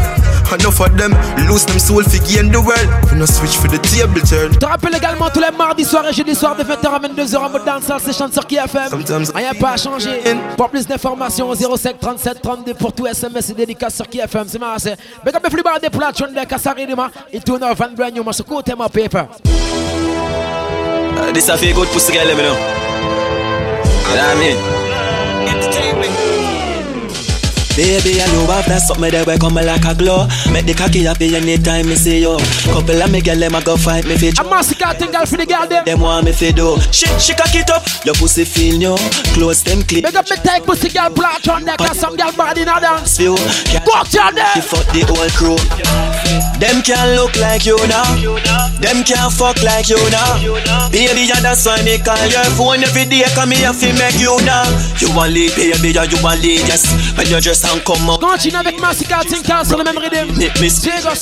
Enough of them lose them soul figgy in the world. When I switch for the table turn. Je te rappelle également tous les mardis soirs et jeudi soirs de 20h à 22h en mode dancehall, c'est chante sur qui FM. Sometimes- Rien pas à changer. Pour plus d'informations, 05 37 32 pour tout SMS et dédicace sur qui FM. C'est marrant, c'est. Mais comme il faut des plats, tu as cassari de moi. Il tourne en 20 brand moi, ce côté, ma paper. Uh, this a feel good pussy girl, let me know. You know what I mean? Baby, I know I've done something that way come like a glow. Make the cocky happy anytime me see you. Couple of me girl, them a go fight me fit. A massacre thing, girl, for the girl, them. Them want me fi do. She, she cock it up. Your pussy feel new. Close them clip. Big up me take pussy girl, plot on there, cause some girl body in a dance. View. Go up to there. She fuck the whole crew. Them can look like you now. Them can fuck like you now. Baby, yeah, that's why me call your phone every day. Come here fi make you now. You want lead, baby, yeah, you want lead, yes. When you just and come out. Continue avec massacre thing, car sur le même rythme. Miss C'est comme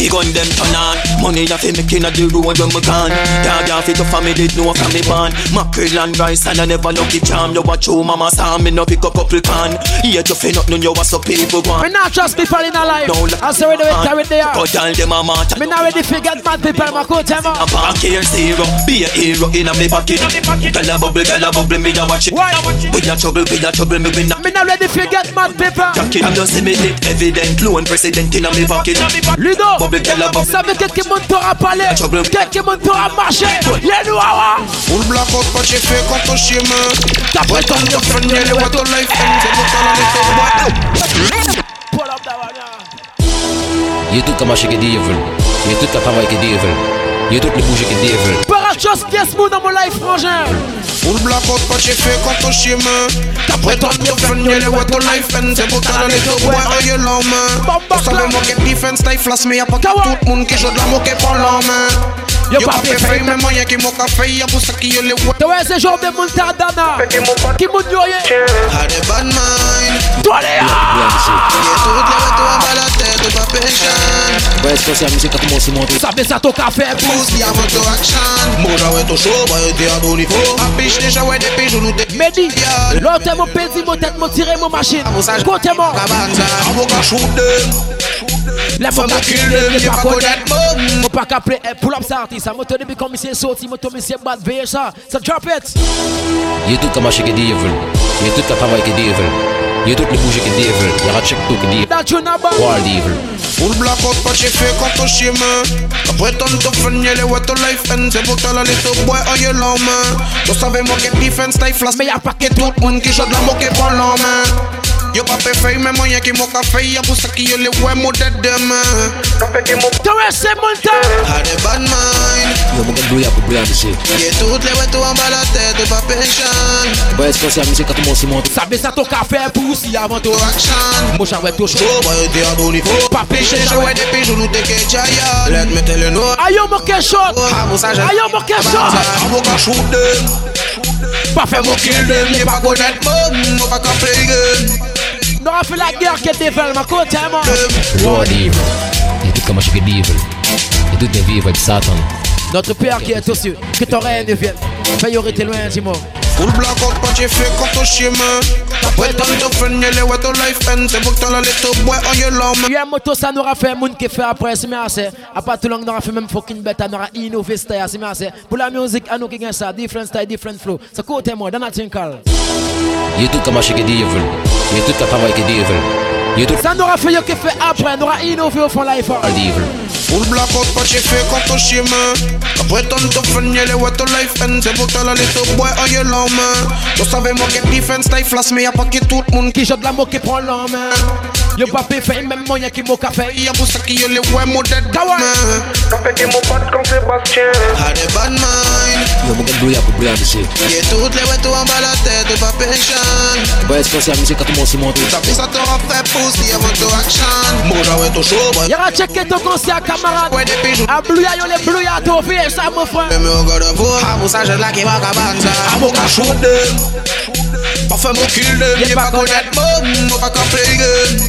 The gun them turn on. Money ya fi make inna the road when me gone. Dog ya fi to family know from me born. Mackerel and rice and I never lucky charm. You watch your mama saw me no pick up couple can Here you fi nothing you was so people want? Me not trust people in a life. No, I say ready with carry there. But all them a mad Me not ready to get mad people, my coach, them I'm back here zero. Be a hero in a me pocket. Girl a bubble, girl a bubble, me a watch it. Why? We a trouble, we a trouble, me win a Me not ready to get mad people. Jacket, I'm just see me lit evident. Clone president in a me pocket. Ludo, Bubble, girl a bubble ça veut quelqu'un monte à parler, quelqu'un monte à marcher. Yeah, nous, ah, Full blackout, pas j'ai fait quand on chez moi. T'as ton de friend, les what to life end. C'est pour ça la Je tout comme que devil. Je tout comme travail que devil. Je tout le bouger que devil. Parachos, pièce mou dans mon life, frangin. Full blackout, pas j'ai fait quand on chez moi. T'as ton de friend, les what to life end. C'est pour ça la little boy, oh you love man. Vous savez, moi qui defense, taille flash, mais y'a pas tout le monde qui joue de la moquette pour l'homme. Yo pas fait fait, mais moyen qui m'a fait, y'a pour ça qui yo les ouais. Tu vois, c'est genre de montadana. Qui monte yo, yeah. Had a bad mind. Toi, les Yeah, tout le temps, toi, bas la tête, pas péchant. Ouais, c'est ça, la musique a commencé à monter. Ça fait ça ton café, Pousse, y'a mon to action. Moja ouais, to show, bah, t'es à ton niveau. A biche déjà, ouais, des piges, nous t'es. Mehdi, l'autre mon pédi, mon tête, mon tiré, mon machine. Côté moi. Kabata, avocat shoot them. Les Faut femmes me qui kill ne them, les y'a pas pas connaître. connaître Faut pas qu'appeler eh, pull up ça artiste. Ça moto depuis comme c'est sorti, moto monsieur bad veille ça. Ça drop it. Je tout comme que devil. Je tout comme travail que devil. Je tout le bouger que devil. Je a check tout que devil. That you number. Wall devil. Full blackout, pas j'ai fait quand on chez moi. Après ton top friend, y'a les what to life end. C'est pour ça la little boy, oh you love man. Tu savais, moi, que defense, taille flash. Mais y'a pas Que tout le monde qui joue de la moquette pour l'homme. Yo pas fait, mais moyen qui m'a fait, y'a pour ça qui yo les ouais, moi dead demain. Tu vois, c'est mon temps. Had a bad mind. Yo, mon gars, brouillard pour brouillard, monsieur. Yeah, toutes les ouais, tout en bas la tête, pas péchant. Ouais, c'est ça, la musique a commencé à monter. Ça fait ça ton café, poussi avant toi. Action. Moi, j'avais tout chaud. Oh, bah, t'es à ton niveau. Pas péché, J'ai joué des pigeons, nous t'es que jaya. Let me tell you no. Aïe, mon cash shot. Aïe, mon cash shot. Avocat shoot them. Pas fait mon Kill them, y'a pas connaître bon. Moi, pas qu'à play game. Non, on fait la guerre que devil, ma côté, moi. Wall devil. Je tout comme que devil. Je tout des vivre avec Satan. Notre Père qui est aux cieux, que ton règne vienne. Priorité loin, dis-moi. Full blackout, pas j'ai fait quand ton chemin. Après tant de friends, y'a les ouais ton life end. C'est pour que t'as la little boy on your love. Yeah, moto ça n'aura fait moun qui fait après, c'est merci. À part tout le monde n'aura fait même fucking bête, n'aura innové style, c'est merci. Pour la musique, à nous qui gagne ça, different style, different flow. C'est côté moi, dans la tinkal. Il y a tout comme acheter que des veulent. Il y a tout comme travailler que veulent. Ça n'aura fait yo qui fait après, n'aura innové au fond life. Full blackout, pas j'ai fait quand ton chemin. Après de friends, y'a les ouais ton life end. C'est pour que t'as la little boy on your love, man. Tu savais moi que flash, mais y'a pas que tout le monde qui de la moque qui prend l'homme, man. Yo pas fait même moyen qui m'a café. Y'a pour ça qui y'a les ouais mon. Café qui m'a pas Sébastien. A des bad mind. Yo mon gars brouillard pour monsieur. Y'a toutes les ouais tout en bas la tête, pas péchant. Bah est-ce qu'on s'est amusé quand tout le monde s'y monte. Ça fait ça t'aura fait pousser avant ton action. Mon gars ouais tout chaud boy. Y'aura checké ton concert camarade. Ouais des pigeons. A yo les t'au fait ça mon frère. Mais mon gars de vous. A pour ça je la qui va cabanza. A mon gars shoot them. Pas fait mon kill them. Y'a pas connaître bon. Pas qu'à play game.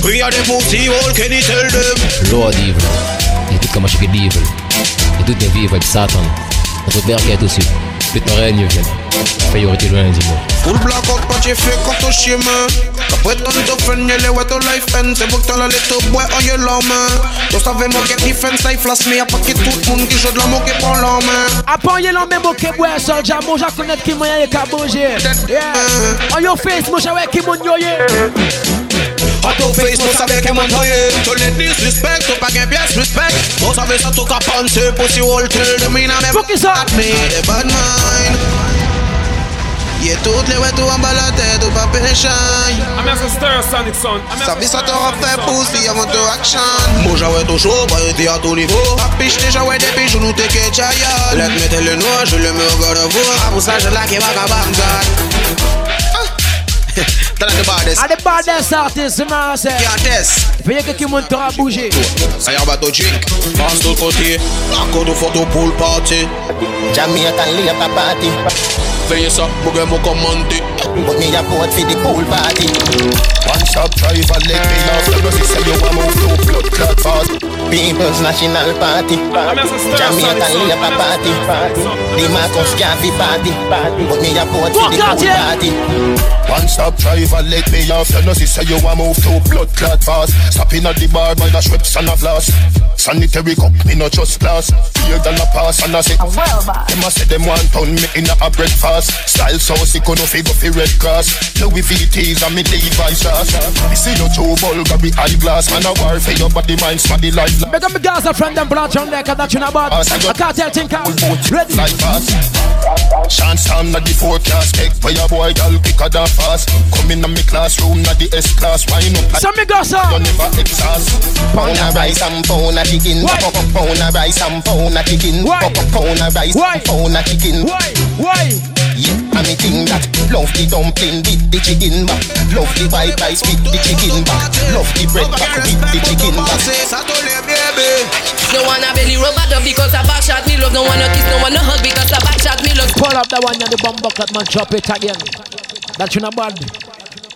Priya de pussy hole, can you tell them? Lord evil. Il y a tout comme acheter que des veulent. Il y a tout des vivres avec Satan. On peut faire qu'il y a tout dessus. Peut-être un règne vient. Fait y aurait été loin dis-moi. Full blackout, pas j'ai fait quand ton chemin. Après tant de friends, y'a les ouais ton life end. C'est pour que t'as la little boy on your love, man. Tu savais moi que defense life flash, mais y'a pas que tout le monde qui joue de la moque et prend l'homme, man. Après y'a l'homme moque et bois, soldier, moi j'ai connaître qui m'a y'a qu'à bouger. Yeah. On your face, moi j'ai qui m'a yoye. A ton face, moi savais que mon toye Tu les disrespect, tu pas gain pièce respect Moi savais ça, tu qu'à penser Pour si on tell de mina même Fuck is that? Me, the bad mind. Yeah, toutes les ouais, tout en bas la tête, ou pas péché I'm as a Stereosonic son. Ça vie ça t'aura fait pousser avant ton action. Moi j'avais tout chaud, bah été à tout niveau Papiche déjà ouais des bijoux, nous t'es que chaya Let me tell le noir, je le mets au gars de vous Ah pour ça je la qui va T'as the baddest. A the baddest artist, man, c'est. Can't test. Veuillez que qui monte à bouger. Ça y a bateau drink. Passe de côté. Encore de photo pour le party. Jamaican labour party. Veuillez ça, gars, mon commenté. But me a vote for the pool party. One stop driver, let me off. You know, say you want move to blood clot fast. People's National Party. Jamaican labour party. The Marcus Garvey party. But me a vote for the pool party. One stop driver, let me off. You know, say you want move to blood clot fast. Stopping at the bar by the Schweppes and a flask. Sanitary cup, me not just glass. Fear than a pass and i say i a sit. Them a say them want turn me in a breakfast. Style so sick, no figure fi red cross. Louis VTs and me Levi's sauce. Me see you too vulgar, be eyeglass. Man a war for your body, mind, smaddy life. Make up me Gaza friend them branch on there, cause that you know about. I can't tell think out. Ready? Like fast. Chance on the forecast. Take for your boy, girl, quicker than fast. Come in me classroom, not the S class. Wine up. So me go so. You never exhaust. Pound of rice and pound of chicken. Pound of rice and pound of chicken. Pound of rice and pound of chicken. Why? Why? Yeah, and me think that love the dumpling with the chicken back. Love the white rice with the chicken back. Love the bread back with the chicken back. No wanna belly rub up because a back shot me love. No wanna kiss, no wanna hug because a back shot me love. Pull up the one and the bomb bucket man drop it again. That you know bad.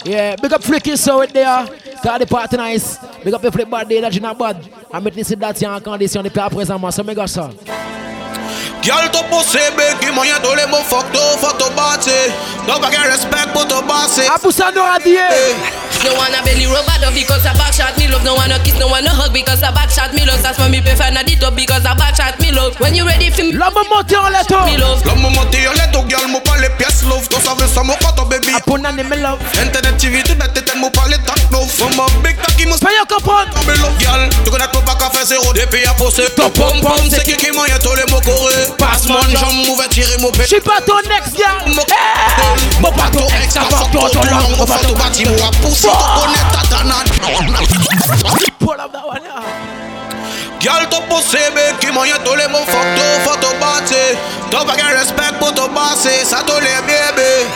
Yeah, big up freaky so it there. Car the party nice. Big up the flip bad day that you know bad. I meet this that en condition de à présent moi ça me gosse ça. Girl to possible, give me your dole mo fuck to fuck to party. No bag respect but to bossy. Abusa no adie. No wanna belly rub up because a back shot me love. No wanna kiss, no wanna hug because a back shot me love. That's why me prefer na dit up because a back shot me love. When you ready for me, l'homme monté en letto. Me love. L'homme monté en letto, girl mo parle pièce love. Tu savais ça mo kato baby. Apona ne me love. Internet TV tu bête tête mo parle tak love. From a big taki mo. Paye comprendre. Me love girl. Tu connais pas qu'à faire zéro depuis à poser. Top pom pom c'est qui qui moyen tous les mots coré. Passe mon jambe, m'ouvre tirer mon père. J'suis pas ton ex girl. Mon pas ton ex, ça va ton ton lang. Mon pas ton bâti, moi pousser. Tu connais ta Pull up that one, yeah. Girl, to possible, qui moyen tous les mots fuck to, fuck to bâti. T'as pas qu'un respect pour ton bossé, ça tous les bébés.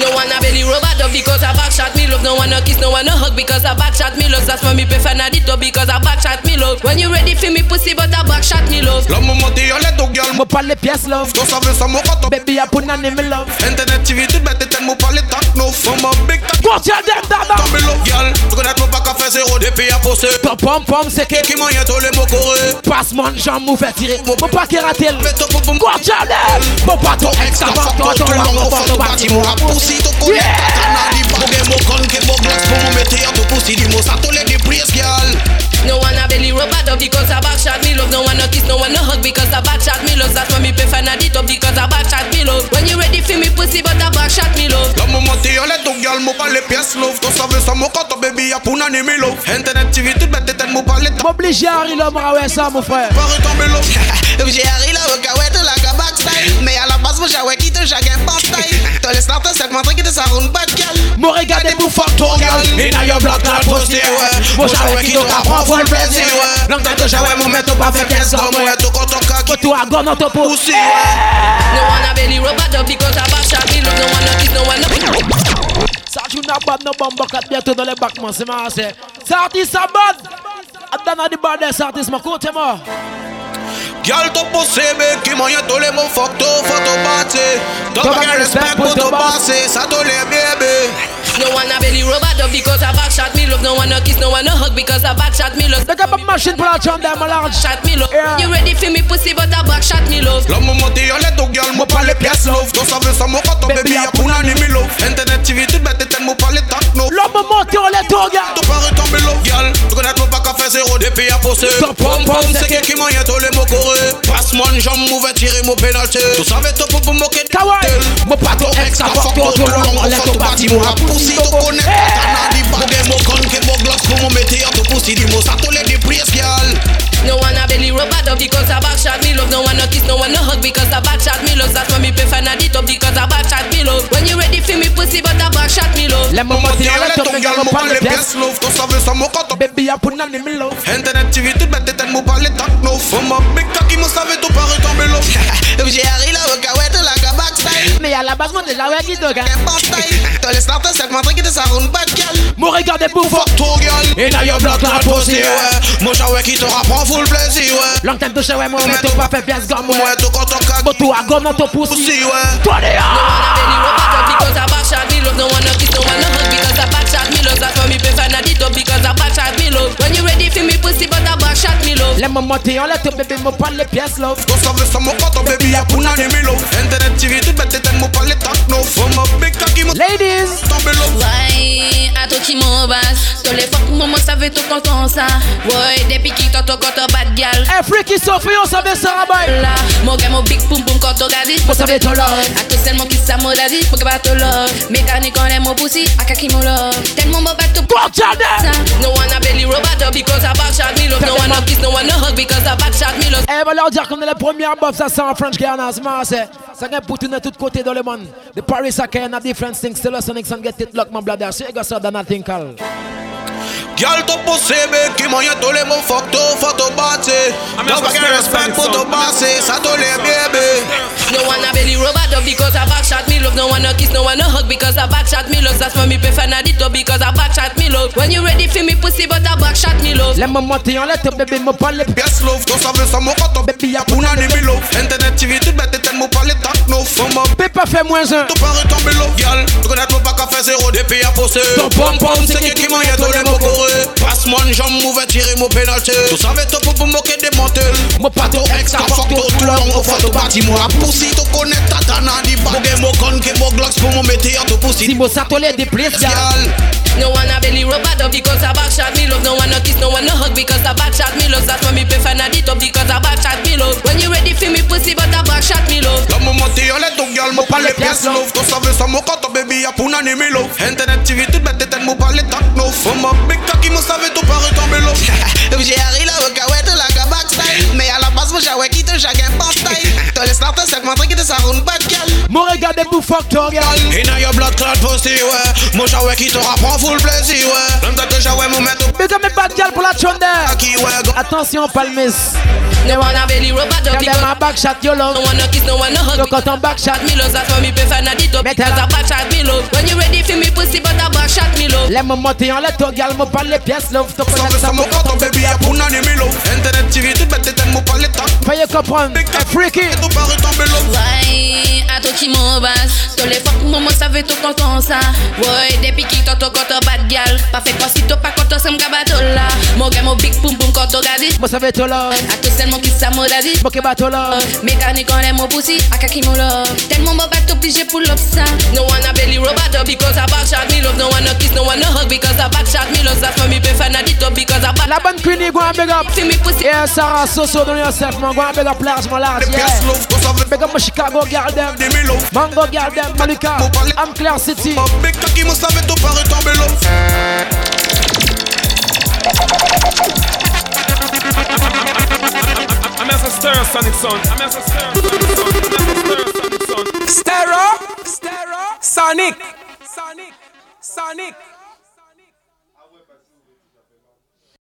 No wanna belly rub up because a back shot me love. No wanna kiss, no wanna hug because a back shot me love. That's why me prefer na dit up because a back shot me love. When you ready for me pussy, but a back shot me love. Love L'homme monté en letto, girl. Mo parle pièce love. Tu savais ça, mon kato. Baby, apona ne me love. Internet TV, tu bête tête, mo parle tak love. love For my big Go tell them that Tant me love girl Tu connais pas qu'à faire zéro depuis à poster Ton pom pom c'est que Qui moyen tous les mots coré Passe mon jambe mou fait tirer Mon pas qui raté Go tell them Mon pas ton ex ta fuck ton ton long Mon pas ton bâtiment A poussi ton connais Tatana di Boge mo con que mo glace Pour me mettre à tout poussi Di mo sa tous les girl No one a belly rub up because a back shot me love. No one a kiss, no one a hug because a back shot me love. That's why me prefer not it up because a back shot me love. When you ready for me pussy, but a back shot me love. La maman t'y allait donc girl, mo pas les pièces love. Tu savais ça, mo quand baby a pour n'ani me love. Internet TV, toute bête tête, mo pas les temps. M'oblige à rire l'homme, ouais ça mon frère. Pareil tomber love. J'ai arri la wakawet la kabak style Mais à la base moi j'avais quitté chacun pas style T'as les starters c'est montré que t'es ça roule pas de gal Mon regardez pour fuck ton gal Inna your block not posté ouais. Mon j'avais quitté ta prend full plaisir. ouais. Longtemps que j'avais mon métro pas fait 15 ans ouais Tout quand on caque Faut tout à gon dans ton pouce No one a belly rub up because a back shot me love. No one a kiss, no one a Ça tu n'as pas de bombe kat bientôt dans les bacs man c'est ma c'est Ça artiste ça bonne Adana di bad des artistes mon côté moi Girl to possible qui moyen tous les mots fuck to photo batté T'as pas qu'un respect pour ton passé Ça tous les bébés No one a belly rub up because a back shot me love. No one a kiss, no one a hug because a back shot me love. Look up a machine pour la chambre d'un malade. Shot me love. You ready for me pussy but a back shot me love. La maman t'y allait donc girl, mo pas les pièces love. Tu savais ça, mo quand ton baby a pour n'ani me love. Internet TV, toute bête tête, mo pas les techno. La maman t'y allait donc girl. Tu faire zéro depuis à poster. Ton pom pom c'est qui moyen tous les mots coré. Passe mon jambe, mauvais tirer mon pénalty. Tu savais toi pour moquer de Kawaii. Mon pas ton ex, ça fuck ton ton long. On lève ton bâtiment. A poussi, tu connais Tatana di Boge mo con que mo gloss Pour me mettre à tout poussi Di mo sa tous les déprises girl No one a belly rub up because a back shot me love. No one a kiss, no one a hug because a back shot me love. That's why me prefer not it up because a back shot me love. When you ready for me pussy, but a back shot me love. La maman t'y allait donc girl, mo pas les pièces love. Tu savais ça, mo quand Baby a pour n'ani me love. Internet TV, toute bête tête, mo pas les techno. For ma big cocky, mo savait tout pareil tomber love. [laughs] J'ai arri la wakawet la kabak style Mais à la base moi déjà ouais qui doga. Pas style T'as les starters c'est montré que t'es ça roule pas de gal Mon regardez pour fuck ton girl. Inna your block not posté ouais. Mon j'avais qui te rapprend full plaisir ouais. Long time to show ouais moi mais t'as pas fait pièce gomme ouais. Ouais, tout quand on caque. Bon tout à gomme dans ton pouce. Poussi ouais. Toi les No one a belly rub up because a back shot me love. No one a kiss, no one a hug because a back shot me love. That's why me prefer not it up because a back shot me love. When you ready for me pussy, but a back shot me love. La maman t'y allait ton bébé mo pas les pièces love. Tu savais ça, mo quand ton baby a pour n'ani me love. Internet TV, toute bête tête, mo pas les techno. For ma big cocky, mo Ladies. tomber love. Ouais, à toi qui m'en base. Tous les fuck maman savait tout content ça. Ouais, depuis qui t'entends quand t'as bad gal. Eh freaky Sophie on savait ça rabaye. Là, mon gars, mon big pum pum quand t'as gadi. Moi savais ton love. A tout seulement qui ça m'a dit, faut que pas te love. Mécanique on aime mon pussy, a kaki mon love. Tellement mon bateau. Go tell them. No one a belly rub up because a back shot me love. No one a kiss, no one a hug because a back shot me love. Eh, va leur dire qu'on est les premières buffs, ça sent French Guiana, c'est marrant, c'est. Ça gagne pour tourner de tous côtés dans le monde. The Paris, ça gagne a different things. Still, us and get it lock, my brother. So you got so than nothing, call. Girl, to possible qui moyen tous les mots fuck to photo batté. T'as pas qu'un respect pour ton passé. Ça tous les bébés. No one a belly rub up because a back shot me love. No one a kiss, no one a hug because a back shot me love. That's why me prefer not it up because a back shot me love. When you ready for me pussy, but a back shot me love. La maman t'y allait ton bébé mo pas les Yes love, tu savais ça, mo quand ton baby a pour n'ani me love. Internet TV, toute bête tête, mo pas les techno. For ma Pépa fait moins un. Tu parais tomber love, girl. Tu connais pas qu'à faire zéro depuis à poster. Ton pom pom C'est qui qui moyen tous les mots coré. Passe mon jambe, mauvais tirer mon pénalty. Tu savais tout pour moquer des mantels. Mo pas ton ex, ça fuck ton tout long au photo bâtiment. La poussi, tu connais tatana di bag. Boge mo con que mo glox pour mon métier à tout poussi. Si mo ça tolé des places, gal. No one a belly rub up because a back shot me love. No one a kiss, no one a hug because a back shot me love. That's why me prefer not it up because a back shot me love. When you ready for me pussy, but a back shot me love. La maman t'y allait donc girl, mo pas les pièces love. Tu savais ça, mo quand ton baby a pour n'ani me love. Internet TV, toute bête tête, mo pas les techno. For ma big cocky, mo savait tout pareil tomber love. J'ai arri la wakawet la kabak style Mais à la base moi j'avais quitté chacun pas style T'as les starters c'est montré que t'es ça roule pas de gal Mon regardez pour fuck ton gal. Inna your blood clot pussy, ouais. Mon j'avais qui te rapprend full plaisir, ouais. Même temps que j'avais mon mettre Mais comme mes bad gal pour la chonda. qui, ouais, go. Attention, palmis. No one a belly rub up Tell them because my back shot your love. no one a kiss, no one a hug. Donc quand ton back shot, me love. That's why me prefer not it up Mais because t'as- a back shot me love. When you ready for me pussy, but a back shot me love. les moments t'y allait ton gal, mo pas les pièces love. Tu Savais connais ça, ça, mo mo quand ton baby a pour n'ani me love. Internet TV, toute bête tête, mo pas les techno. Fais comprendre. Eh, freaky. Ouais, à toi qui m'embasse. Tous les fois que maman savait tout content ça. Ouais, depuis qui t'entends quand t'as bad gal. Pas fait quoi si t'as pas content, c'est m'gabato là. Mon gars, mon big boom boom quand t'as gadi. Moi, ça va être là. À tout seulement qui ça m'a dit. Mon bateau là. Mécanique en l'aime au poussi. À kaki mon love. Tellement mon bateau obligé pour l'op ça. No one a belly robot because I back shot me love. No one a kiss, no one a hug because I back shot me love. That's why me prefer not it up because I back. La bonne Queenie, go and big up. See me pussy. Yeah, Sarah, so so don't yourself, man. Go and big up large, my large. Yeah. Big up my Chicago girl them. Mango girl them, Malika. I'm Clear City. Big cocky, mo savait tout paraît tomber l'eau. I'm as a Stereosonic son. I'm as a stir sonic son. Stereo, Stereo, Sonic, Sonic, Sonic.